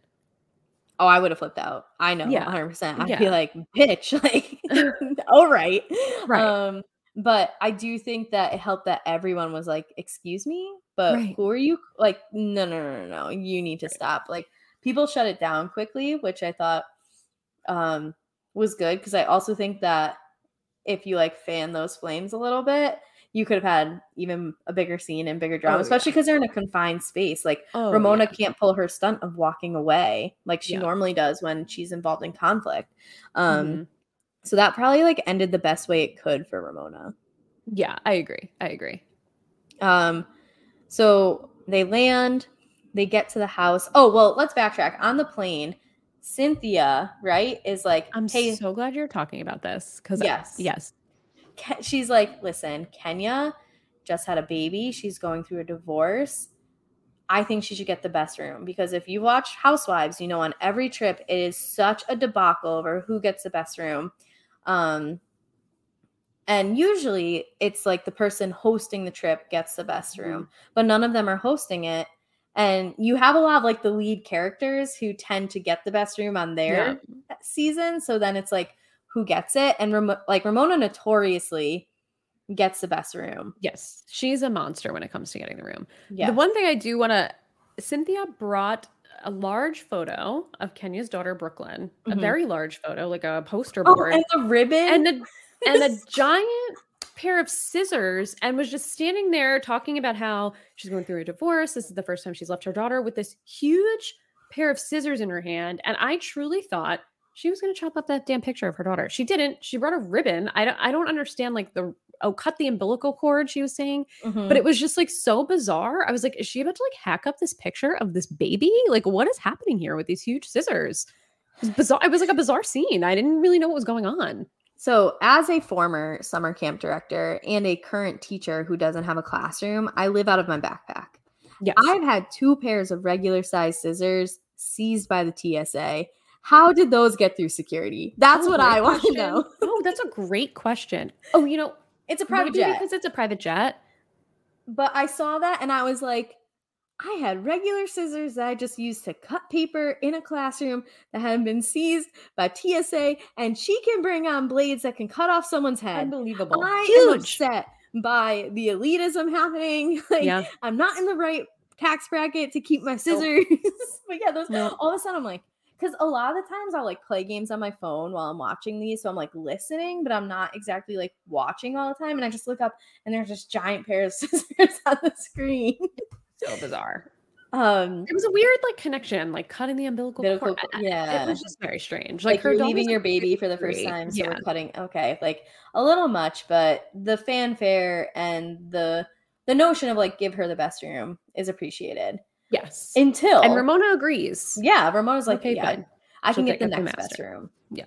oh i would have flipped out i know Yeah. 100% i'd Yeah. be like bitch like all right Right. um but i do think that it helped that everyone was like excuse me but Right. who are you like no no no no no you need to Right. stop like people shut it down quickly which i thought um was good because i also think that if you like fan those flames a little bit you could have had even a bigger scene and bigger drama, Oh, especially yeah. because they're in a confined space. Like Oh, Ramona yeah. can't pull her stunt of walking away like she Yeah. normally does when she's involved in conflict. Um, Mhm. so that probably like ended the best way it could for Ramona. Yeah, I agree. I agree. Um, so they land, they get to the house. Oh, well, let's backtrack. On the plane, Cynthia, right, is like, I'm hey, so glad you're talking about this because Yes. yes, Ke- she's like, listen, Kenya just had a baby. She's going through a divorce. I think she should get the best room because if you watch Housewives, you know on every trip it is such a debacle over who gets the best room. Um and usually it's like the person hosting the trip gets the best room, but none of them are hosting it. And you have a lot of like the lead characters who tend to get the best room on their season. So then it's like who gets it. And Ram- like Ramona notoriously gets the best room. yes, she's a monster when it comes to getting the room. Yeah. The one thing I do want to, Cynthia brought a large photo of Kenya's daughter Brooklyn, Mhm. a very large photo, like a poster oh, board, and the ribbon. and a and a giant pair of scissors, and was just standing there talking about how she's going through a divorce. This is the first time she's left her daughter with this huge pair of scissors in her hand, and I truly thought she was going to chop up that damn picture of her daughter. She didn't. She brought a ribbon. I don't. I don't understand like the oh cut the umbilical cord. She was saying Mhm. but it was just like so bizarre. I was like, is she about to like hack up this picture of this baby? Like, what is happening here with these huge scissors? It was bizarre. It was like a bizarre scene. I didn't really know what was going on. So, as a former summer camp director and a current teacher who doesn't have a classroom, I live out of my backpack. Yes. I've had two pairs of regular size scissors seized by the TSA. How did those get through security? That's Oh, what I want to know. oh, that's a great question. Oh, you know, It's a private jet. because it's a private jet. But I saw that and I was like, I had regular scissors that I just used to cut paper in a classroom that hadn't been seized by TSA, and she can bring on blades that can cut off someone's head. Unbelievable. I am Huge. upset by the elitism happening. Like, Yeah. I'm not in the right tax bracket to keep my scissors. but yeah, those Nope. all of a sudden I'm like, because a lot of the times I'll like play games on my phone while I'm watching these. So I'm like listening, but I'm not exactly like watching all the time. And I just look up and there's just giant pair of scissors on the screen. So bizarre. Um It was a weird like connection, like cutting the umbilical Umbilical cord. cord, I- I- yeah. It was just very strange. like, Like, her leaving your baby for the 53. first time. So yeah. we're cutting okay, like a little much, but the fanfare and the the notion of like give her the best room is appreciated. Yes. Until and Ramona agrees. Yeah, Ramona's like, Okay, yeah, fine. I can get the up the next best room. Yeah.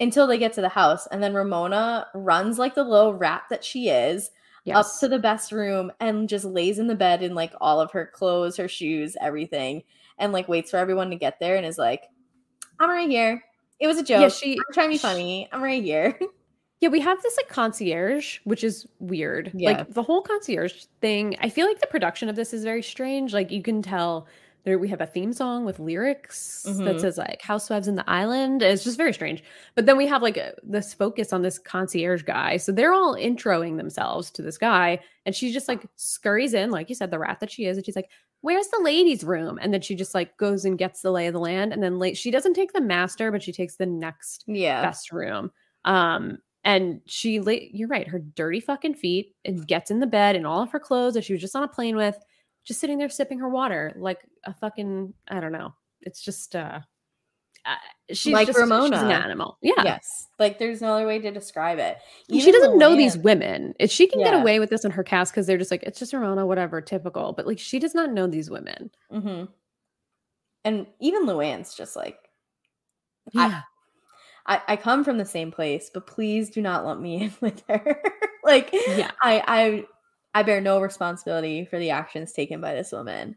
Until they get to the house. And then Ramona runs like the little rat that she is Yes. up to the best room and just lays in the bed in like all of her clothes, her shoes, everything, and like waits for everyone to get there and is like, I'm right here. It was a joke. Yeah, she- I'm trying to be funny. I'm right here. Yeah, we have this like concierge, which is weird. Yeah. Like the whole concierge thing, I feel like the production of this is very strange. Like you can tell there we have a theme song with lyrics that Mhm. says like Housewives in the Island. It's just very strange. But then we have like a, this focus on this concierge guy. So they're all introing themselves to this guy, and she just like scurries in, like you said, the rat that she is, and she's like, "Where's the ladies' room?" And then she just like goes and gets the lay of the land, and then late she doesn't take the master, but she takes the next Yeah. best room. Um, and she, you're right, her dirty fucking feet and gets in the bed in all of her clothes that she was just on a plane with, just sitting there sipping her water like a fucking, I don't know. It's just, uh, uh she's Like just, she's Ramona. an animal. Yeah. Yes. Like there's no other way to describe it. And she doesn't know these women. If she can get away with this in her cast because they're just like, it's just Ramona, whatever, typical. But like, she does not know these women. hmm And even Luann's just like, I- Yeah. I, I come from the same place, but please do not lump me in with her. like, Yeah. I, I, I bear no responsibility for the actions taken by this woman.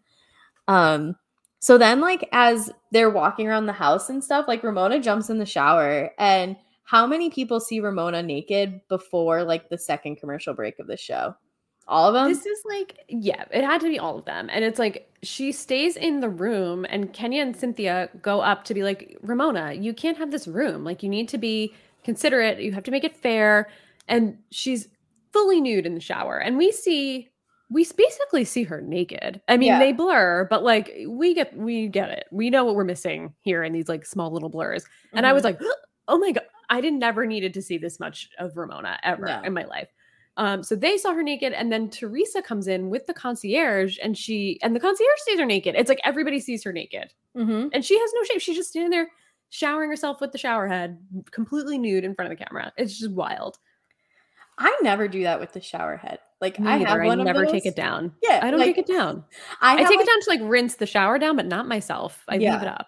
Um, so then, like, as they're walking around the house and stuff, like Ramona jumps in the shower, and how many people see Ramona naked before like the second commercial break of the show? All of them. This is like, yeah, it had to be all of them. And it's like she stays in the room, and Kenya and Cynthia go up to be like, Ramona, you can't have this room. Like, you need to be considerate. You have to make it fair. And she's fully nude in the shower. And we see, we basically see her naked. I mean, Yeah. they blur, but like, we get, we get it. We know what we're missing here in these like small little blurs. And I was like, oh my God, I didn't never needed to see this much of Ramona ever No. in my life. Um, so they saw her naked, and then Teresa comes in with the concierge, and she and the concierge sees her naked. It's like everybody sees her naked, Mm-hmm. and she has no shape. She's just standing there showering herself with the shower head, completely nude in front of the camera. It's just wild. I never do that with the shower head. Like Me I neither. have one I of never take it down. Yeah, I don't like, take it down. I, I, take like, it down to like rinse the shower down, but not myself. I Yeah. leave it up.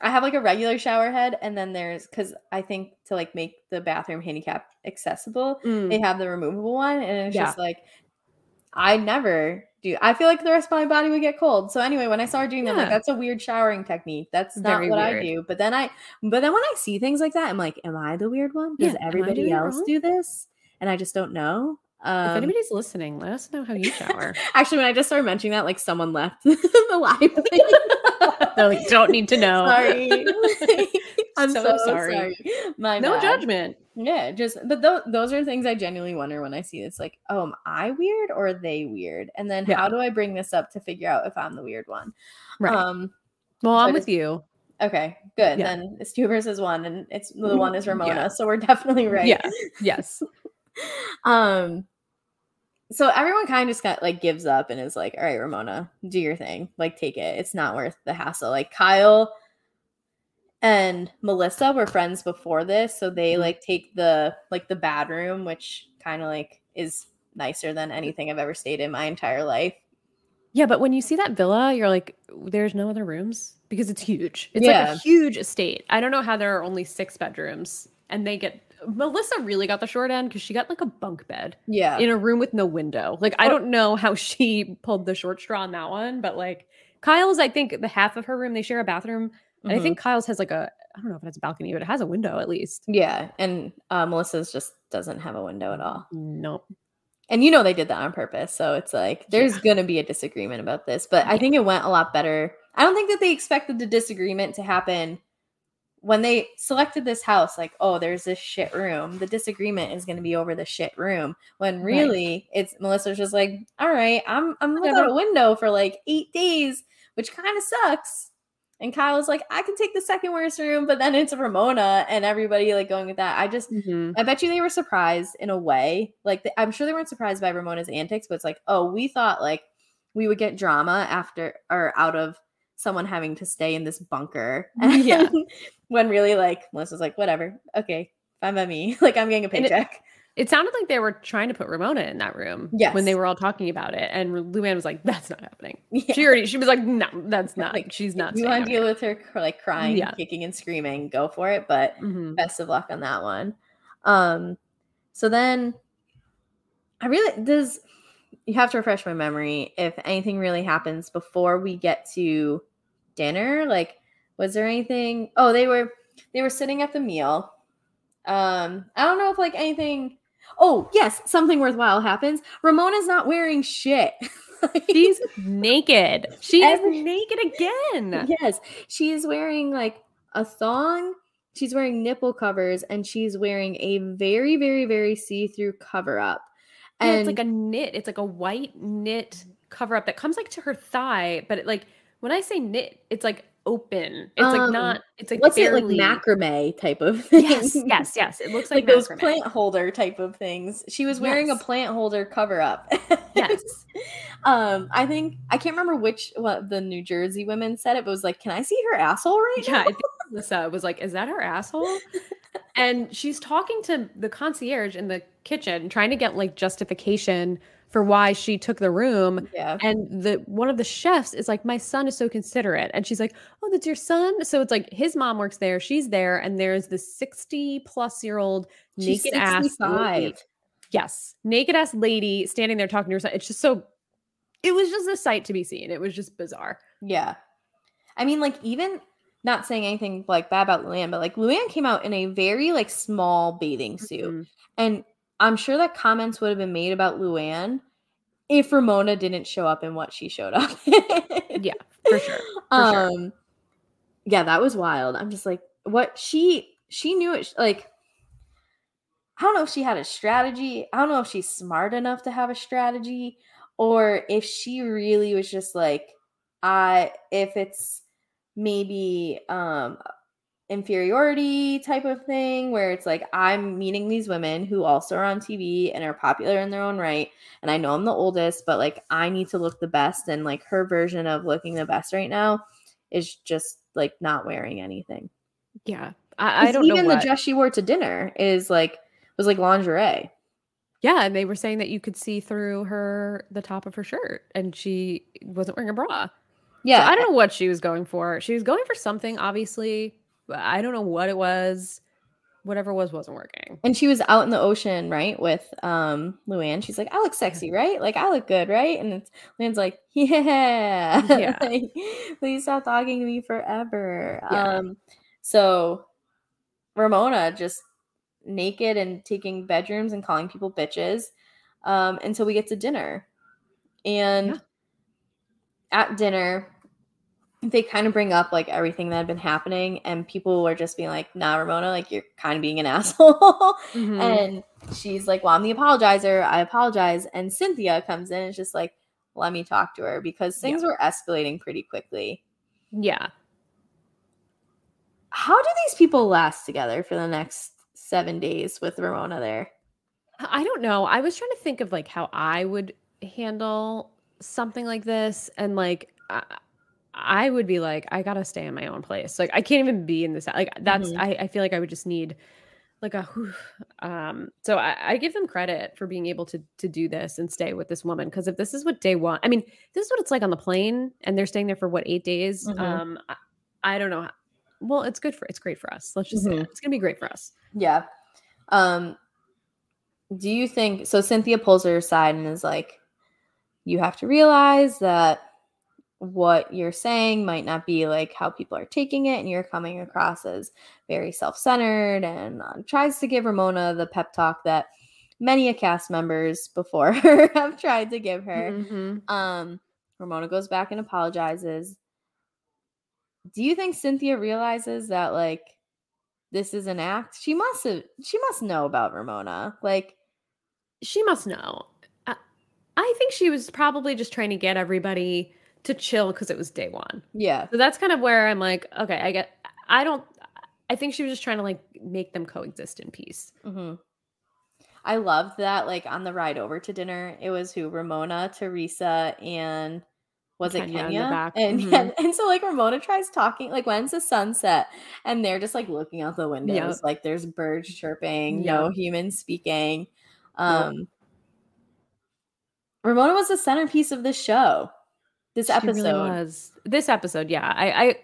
I have like a regular shower head, and then there's because I think to like make the bathroom handicap accessible, Mm. they have the removable one, and it's Yeah. just like I never do. I feel like the rest of my body would get cold. So anyway, when I saw her doing that, I'm like, that's a weird showering technique. That's not Very what I do. But then I, but then when I see things like that, I'm like, am I the weird one? Does Yeah, everybody else do this? And I just don't know. Um, if anybody's listening, let us know how you shower. Actually, when I just started mentioning that, like someone left the live. They're like, don't need to know. sorry. I'm so, So sorry. sorry. My no bad. judgment. Yeah, just but th- those are things I genuinely wonder when I see it's like, oh, am I weird or are they weird? And then Yeah. how do I bring this up to figure out if I'm the weird one? Right. Um. well, I'm with you. Okay. Good. Yeah. Then it's two versus one, and it's the one is Yeah. Ramona, so we're definitely right. Yeah. Yes. Um. So everyone kind of just got like gives up and is like, all right, Ramona, do your thing. Like, take it. It's not worth the hassle. Like Kyle and Melissa were friends before this, so they Mhm. like take the like the bad room, which kind of like is nicer than anything I've ever stayed in my entire life. Yeah, but when you see that villa, you're like, there's no other rooms because it's huge. It's like a huge estate. I don't know how there are only six bedrooms and they get Melissa really got the short end because she got like a bunk bed Yeah. in a room with no window. Like, I don't know how she pulled the short straw on that one, but like Kyle's, I think the half of her room, they share a bathroom. And I think Kyle's has like a, I don't know if it's a balcony, but it has a window at least. Yeah, and uh, Melissa's just doesn't have a window at all. Nope. And you know they did that on purpose. So it's like there's going to be a disagreement about this, but I think it went a lot better. I don't think that they expected the disagreement to happen when they selected this house like, oh, there's this shit room. The disagreement is going to be over the shit room. When Right. really it's Melissa's just like, "All right, I'm I'm without Whatever. a window for like 8 days, which kind of sucks." And Kyle's like, "I can take the second worst room, but then it's Ramona and everybody like going with that." I just Mhm. I bet you they were surprised in a way. Like th- I'm sure they weren't surprised by Ramona's antics, but it's like, oh, we thought like we would get drama after or out of someone having to stay in this bunker. Yeah. when really like Melissa's like, whatever, okay, fine by me. like I'm getting a And it- paycheck. It sounded like they were trying to put Ramona in that room Yes. when they were all talking about it. And Luann was like, that's not happening. Yeah. She already, she was like, no, that's not. Like, she's not. you want to deal with her like crying, Yeah. kicking, and screaming, go for it. But hmm best of luck on that one. Um, so then I really does you have to refresh my memory if anything really happens before we get to dinner. Like, was there anything? Oh, they were they were sitting at the meal. Um, I don't know if like anything. Oh, yes, something worthwhile happens. Ramona's not wearing shit. She's naked. She Every- is naked again. yes, she is wearing like a thong. She's wearing nipple covers and she's wearing a very, very, very see-through cover up. Yeah, And it's like a knit. It's like a white knit cover up that comes like to her thigh. But it, like when I say knit, it's like open. It's like Um, not. It's like what's barely. it like macrame type of thing? Yes, yes, yes. It looks like like, those plant holder type of things. She was wearing Yes. a plant holder cover up. Yes. um, I think I can't remember which what the New Jersey women said it, but it was like, "Can I see her asshole right Yeah, now?" I think Melissa was like, "Is that her asshole?" and she's talking to the concierge in the kitchen, trying to get like justification for why she took the room. Yeah. And the one of the chefs is like, "My son is so considerate," and she's like, "Oh, that's your son." So it's like his mom works there, she's there, and there's the sixty plus year old She's naked ass lady. Yes, naked ass lady standing there talking to her son. It's just so. It was just a sight to be seen. It was just bizarre. Yeah. I mean, like, even not saying anything like bad about Luann, but like Luann came out in a very like small bathing suit. Mhm. And I'm sure that comments would have been made about Luann if Ramona didn't show up in what she showed up. in. Yeah, for sure. For sure. um yeah, that was wild. I'm just like, what she she knew it like I don't know if she had a strategy. I don't know if she's smart enough to have a strategy or if she really was just like I if it's maybe um inferiority type of thing where it's like I'm meeting these women who also are on TV and are popular in their own right and I know I'm the oldest but like I need to look the best and like her version of looking the best right now is just like not wearing anything. Yeah. I, I don't even the dress she wore to dinner is like was like lingerie. Yeah, and they were saying that you could see through her the top of her shirt and she wasn't wearing a bra. Yeah. So I don't know what she was going for. She was going for something, obviously. I don't know what it was. Whatever it was wasn't working. And she was out in the ocean, right, with um Luann. She's like, I look sexy, right? Like I look good, right? And it's Luann's like, Yeah. Yeah. like, please stop talking to me forever. Yeah. Um so Ramona just naked and taking bedrooms and calling people bitches um until we get to dinner. And Yeah. at dinner, they kind of bring up like everything that had been happening, and people were just being like, "Nah, Ramona, like you're kind of being an asshole." Mhm. And she's like, Well, I'm the apologizer. I apologize. And Cynthia comes in and is just like, Let me talk to her because things were escalating pretty quickly. yeah. How do these people last together for the next seven days with Ramona there? I don't know. I was trying to think of like how I would handle something like this, and like I, I would be like, I gotta stay in my own place. Like I can't even be in this. Like that's Mhm. I, I feel like I would just need like a whew. um. So I, I give them credit for being able to to do this and stay with this woman because if this is what day one, I mean, this is what it's like on the plane, and they're staying there for what eight days. Mhm. Um, I, I don't know. Well, it's good for it's great for us. Let's just say Mhm. it. it's gonna be great for us. Yeah. Um, do you think so? Cynthia pulls her aside and is like, You have to realize that what you're saying might not be like how people are taking it, and you're coming across as very self centered and uh, tries to give Ramona the pep talk that many a cast members before her have tried to give her. Mhm. Um, Ramona goes back and apologizes. Do you think Cynthia realizes that like this is an act? She must have. She must know about Ramona. Like, she must know. I, I think she was probably just trying to get everybody to chill because it was day one. yeah, So that's kind of where I'm like, okay, I get. I don't. I think she was just trying to like make them coexist in peace. hmm I loved that. Like on the ride over to dinner, it was who Ramona, Teresa, and was it Kenya the Kenya? back. And Mhm. and, and so like Ramona tries talking. Like when's the sunset? And they're just like looking out the windows. Yep. Like there's birds chirping, no Yep. humans speaking. Um, Ramona was the centerpiece of this show. This episode. really was. This episode, yeah. I, I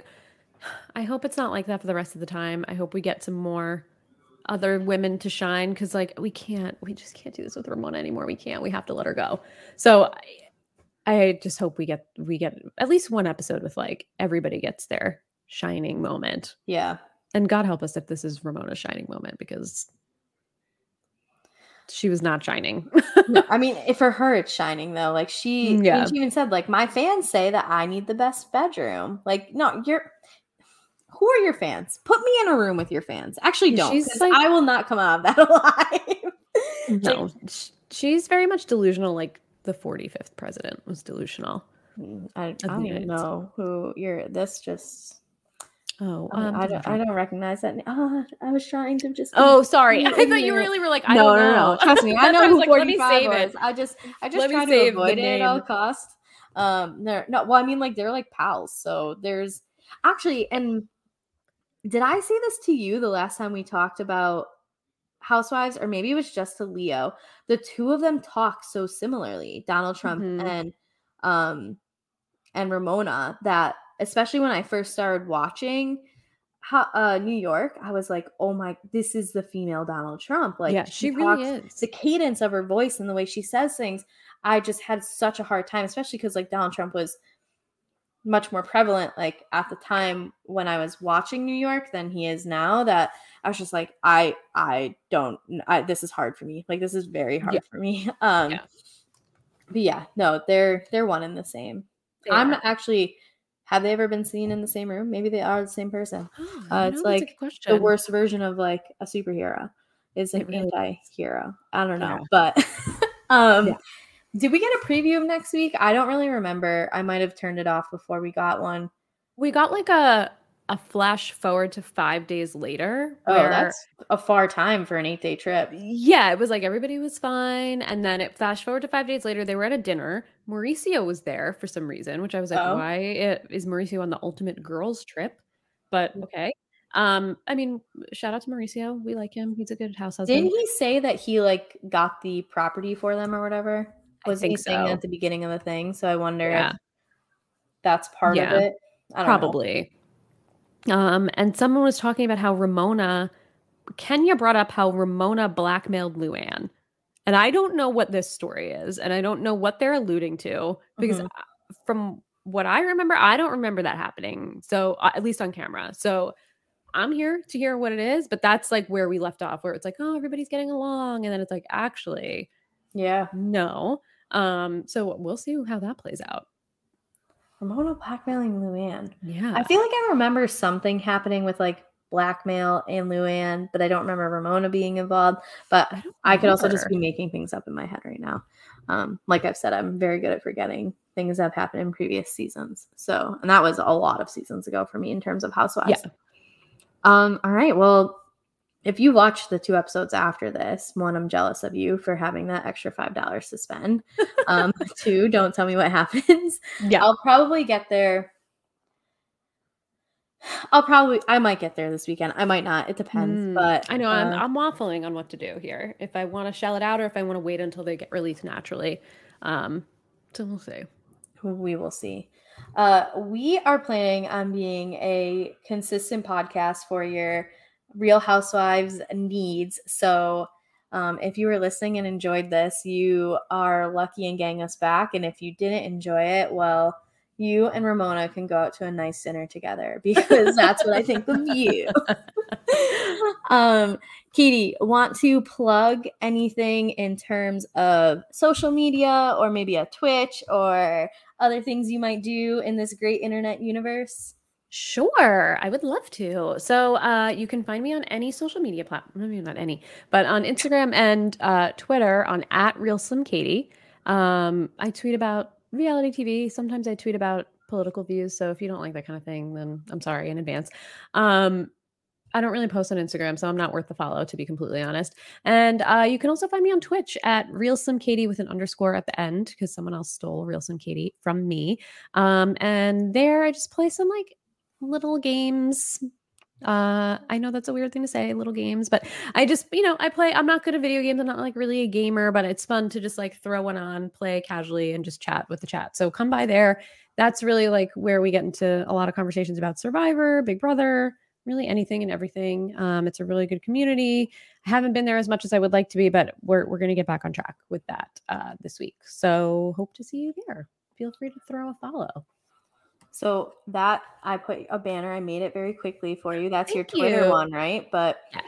I hope it's not like that for the rest of the time. I hope we get some more other women to shine because like we can't we just can't do this with Ramona anymore. We can't. We have to let her go. So I, I just hope we get we get at least one episode with like everybody gets their shining moment. Yeah. And God help us if this is Ramona's shining moment because she was not shining. No, I mean, for her it's shining though. Like she, mean, Yeah. she even said, like, my fans say that I need the best bedroom. Like, no, you're who are your fans? Put me in a room with your fans. Actually, don't. Like- I will not come out of that alive. no, she's very much delusional. Like the 45th president was delusional. mm, I, I don't even know who you're. This just. Oh, I- um, I, don't, I don't recognize that. Oh, I was trying to just. Oh, sorry. I thought you really were like, I no, don't no, know. no. Trust me, I know who like, 45 save was. it. I just, I just Let try to avoid it at all costs. Um, no, no. Well, I mean, like they're like pals, so there's actually. And did I say this to you the last time we talked about Housewives, or maybe it was just to Leo? The two of them talk so similarly, Donald Trump Mhm. and um and Ramona. That especially when I first started watching. Ho- uh, New York, I was like, "Oh my, this is the female Donald Trump." Like, yeah, she, really talks- is. the cadence of her voice and the way she says things i just had such a hard time especially because like donald trump was much more prevalent like at the time when i was watching new york than he is now that i was just like i i don't I, this is hard for me like this is very hard Yeah. for me um Yeah. but yeah no they're they're one and the same They i'm are. not actually have they ever been seen in the same room maybe they are the same person Oh, uh, it's know, that's a like the worst version of like a superhero is an really anti-hero. I don't know, Yeah. but um Yeah. did we get a preview of next week? I don't really remember. I might have turned it off before we got one. We got like a a flash forward to five days later. Oh, where- that's a far time for an eight day trip. yeah, it was like everybody was fine. And then it flashed forward to five days later. They were at a dinner. Mauricio was there for some reason, which I was like, Oh. why is Mauricio on the ultimate girls trip? But okay. Um, I mean, shout out to Mauricio. We like him. He's a good house husband. Didn't he say that he like got the property for them or whatever? Was he saying so. at the beginning of the thing? So I wonder Yeah. if that's part Yeah. of it. I don't know. Um, and someone was talking about how Ramona, Kenya brought up how Ramona blackmailed Luann. And I don't know what this story is, and I don't know what they're alluding to because Mhm. uh, from what I remember, I don't remember that happening. So uh, at least on camera. So I'm here to hear what it is, but that's like where we left off, where it's like, oh, everybody's getting along, and then it's like, actually, Yeah. no. Um, so we'll see how that plays out. Ramona blackmailing Luann. Yeah, I feel like I remember something happening with like blackmail and Luann, but I don't remember Ramona being involved. But I I could also just be making things up in my head right now. Um, like I've said, I'm very good at forgetting things that have happened in previous seasons. So, and that was a lot of seasons ago for me in terms of Housewives. Yeah. Um, all right. Well, if you watch the two episodes after this, one, I'm jealous of you for having that extra five dollars to spend. Um, two, don't tell me what happens. yeah. I'll probably get there. I'll probably I might get there this weekend. I might not. It depends. Mm, But I know I'm, uh, I'm waffling on what to do here. If I want to shell it out or if I want to wait until they get released naturally. Um, so we'll see. we will see. Uh, we are planning on being a consistent podcast for your Real Housewives needs. So, um, if you were listening and enjoyed this, you are lucky and getting us back. And if you didn't enjoy it, well, you and Ramona can go out to a nice dinner together because that's what I think of you. um, Katie, want to plug anything in terms of social media or maybe a Twitch or other things you might do in this great internet universe? Sure, I would love to. So uh, you can find me on any social media platform. Maybe not any, but on Instagram and uh, Twitter on at Real Slim Katie. Um, I tweet about reality TV. Sometimes I tweet about political views. So if you don't like that kind of thing, then I'm sorry in advance. Um, I don't really post on Instagram, so I'm not worth the follow, to be completely honest. And uh, you can also find me on Twitch at Real Slim Katie with an underscore at the end because someone else stole Real Slim Katie from me. Um, and there I just play some like little games. Uh, I know that's a weird thing to say, little games, but I just, you know, I play. I'm not good at video games. I'm not like really a gamer, but it's fun to just like throw one on, play casually, and just chat with the chat. So come by there. That's really like where we get into a lot of conversations about Survivor, Big Brother, really anything and everything. Um, it's a really good community. I haven't been there as much as I would like to be, but we're we're gonna get back on track with that uh, this week. So hope to see you there. Feel free to throw a follow. So that I put a banner. I made it very quickly for you. That's your Twitter you. one, right? But Yes.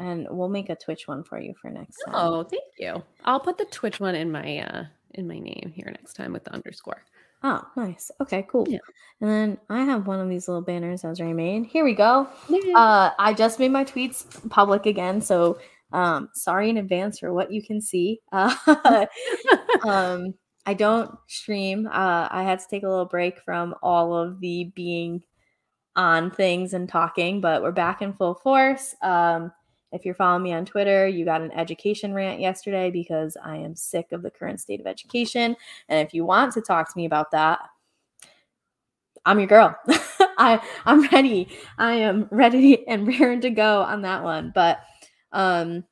and we'll make a Twitch one for you for next time. Oh, thank you. I'll put the Twitch one in my uh in my name here next time with the underscore. Oh, nice. Okay, cool. Yeah. And then I have one of these little banners as already made. Here we go. Uh, Uh, I just made my tweets public again, so um, sorry in advance for what you can see. Uh, um, I don't stream. Uh, I had to take a little break from all of the being on things and talking, but we're back in full force. Um, if you're following me on Twitter, you got an education rant yesterday because I am sick of the current state of education. And if you want to talk to me about that, I'm your girl. I I'm ready. I am ready and raring to go on that one. But um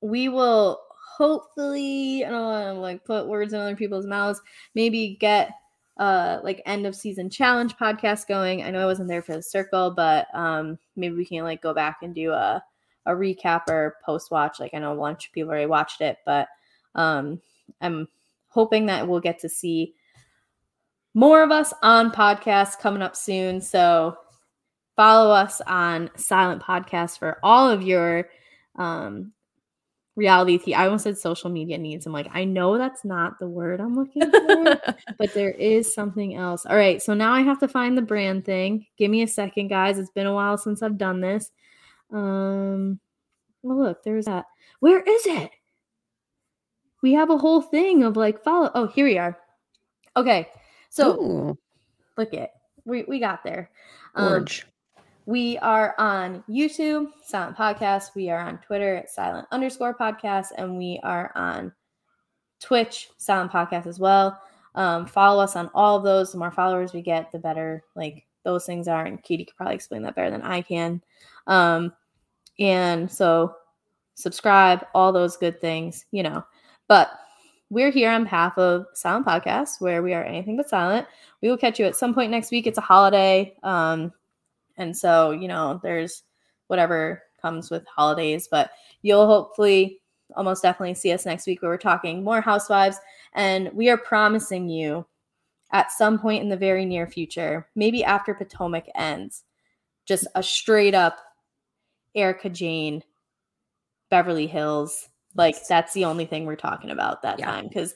we will hopefully I don't want to like put words in other people's mouths, maybe get uh like end of season challenge podcast going. I know I wasn't there for the circle, but um maybe we can like go back and do a a recap or post watch. Like I know a bunch of people already watched it, but um I'm hoping that we'll get to see more of us on podcasts coming up soon. So follow us on Silent Podcast for all of your um reality TV. I almost said social media needs. I'm like, I know that's not the word I'm looking for, but there is something else. All right, so now I have to find the brand thing. Give me a second, guys. It's been a while since I've done this. Um oh look, there's that. Where is it? We have a whole thing of like follow. Oh, here we are. Okay. So Ooh, look it. We we got there. Um, Gorge. We are on YouTube, Silent Podcast. We are on Twitter at Silent underscore podcast, and we are on Twitch, Silent Podcast as well. Um, follow us on all of those. The more followers we get, the better like those things are. And Katie could probably explain that better than I can. Um, and so subscribe, all those good things, you know. But we're here on behalf of Silent Podcast, where we are anything but silent. We will catch you at some point next week. It's a holiday. Um, and so, you know, there's whatever comes with holidays, but you'll hopefully almost definitely see us next week where we're talking more housewives. And we are promising you at some point in the very near future, maybe after Potomac ends, just a straight up Erika Jayne, Beverly Hills. Like that's the only thing we're talking about that Yeah. time because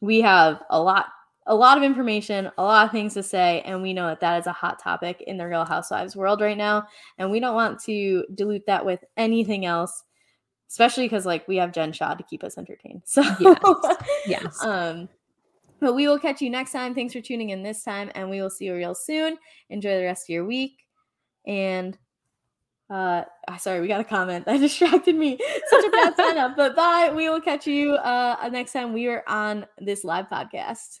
we have a lot a lot of information, a lot of things to say, and we know that that is a hot topic in the Real Housewives world right now, and we don't want to dilute that with anything else, especially because like we have Jen Shah to keep us entertained. So Yes. Yes. um, but we will catch you next time. Thanks for tuning in this time, and we will see you real soon. Enjoy the rest of your week. And uh ah, sorry, we got a comment that distracted me. Such a bad sign up. But bye. We will catch you uh next time we are on this live podcast.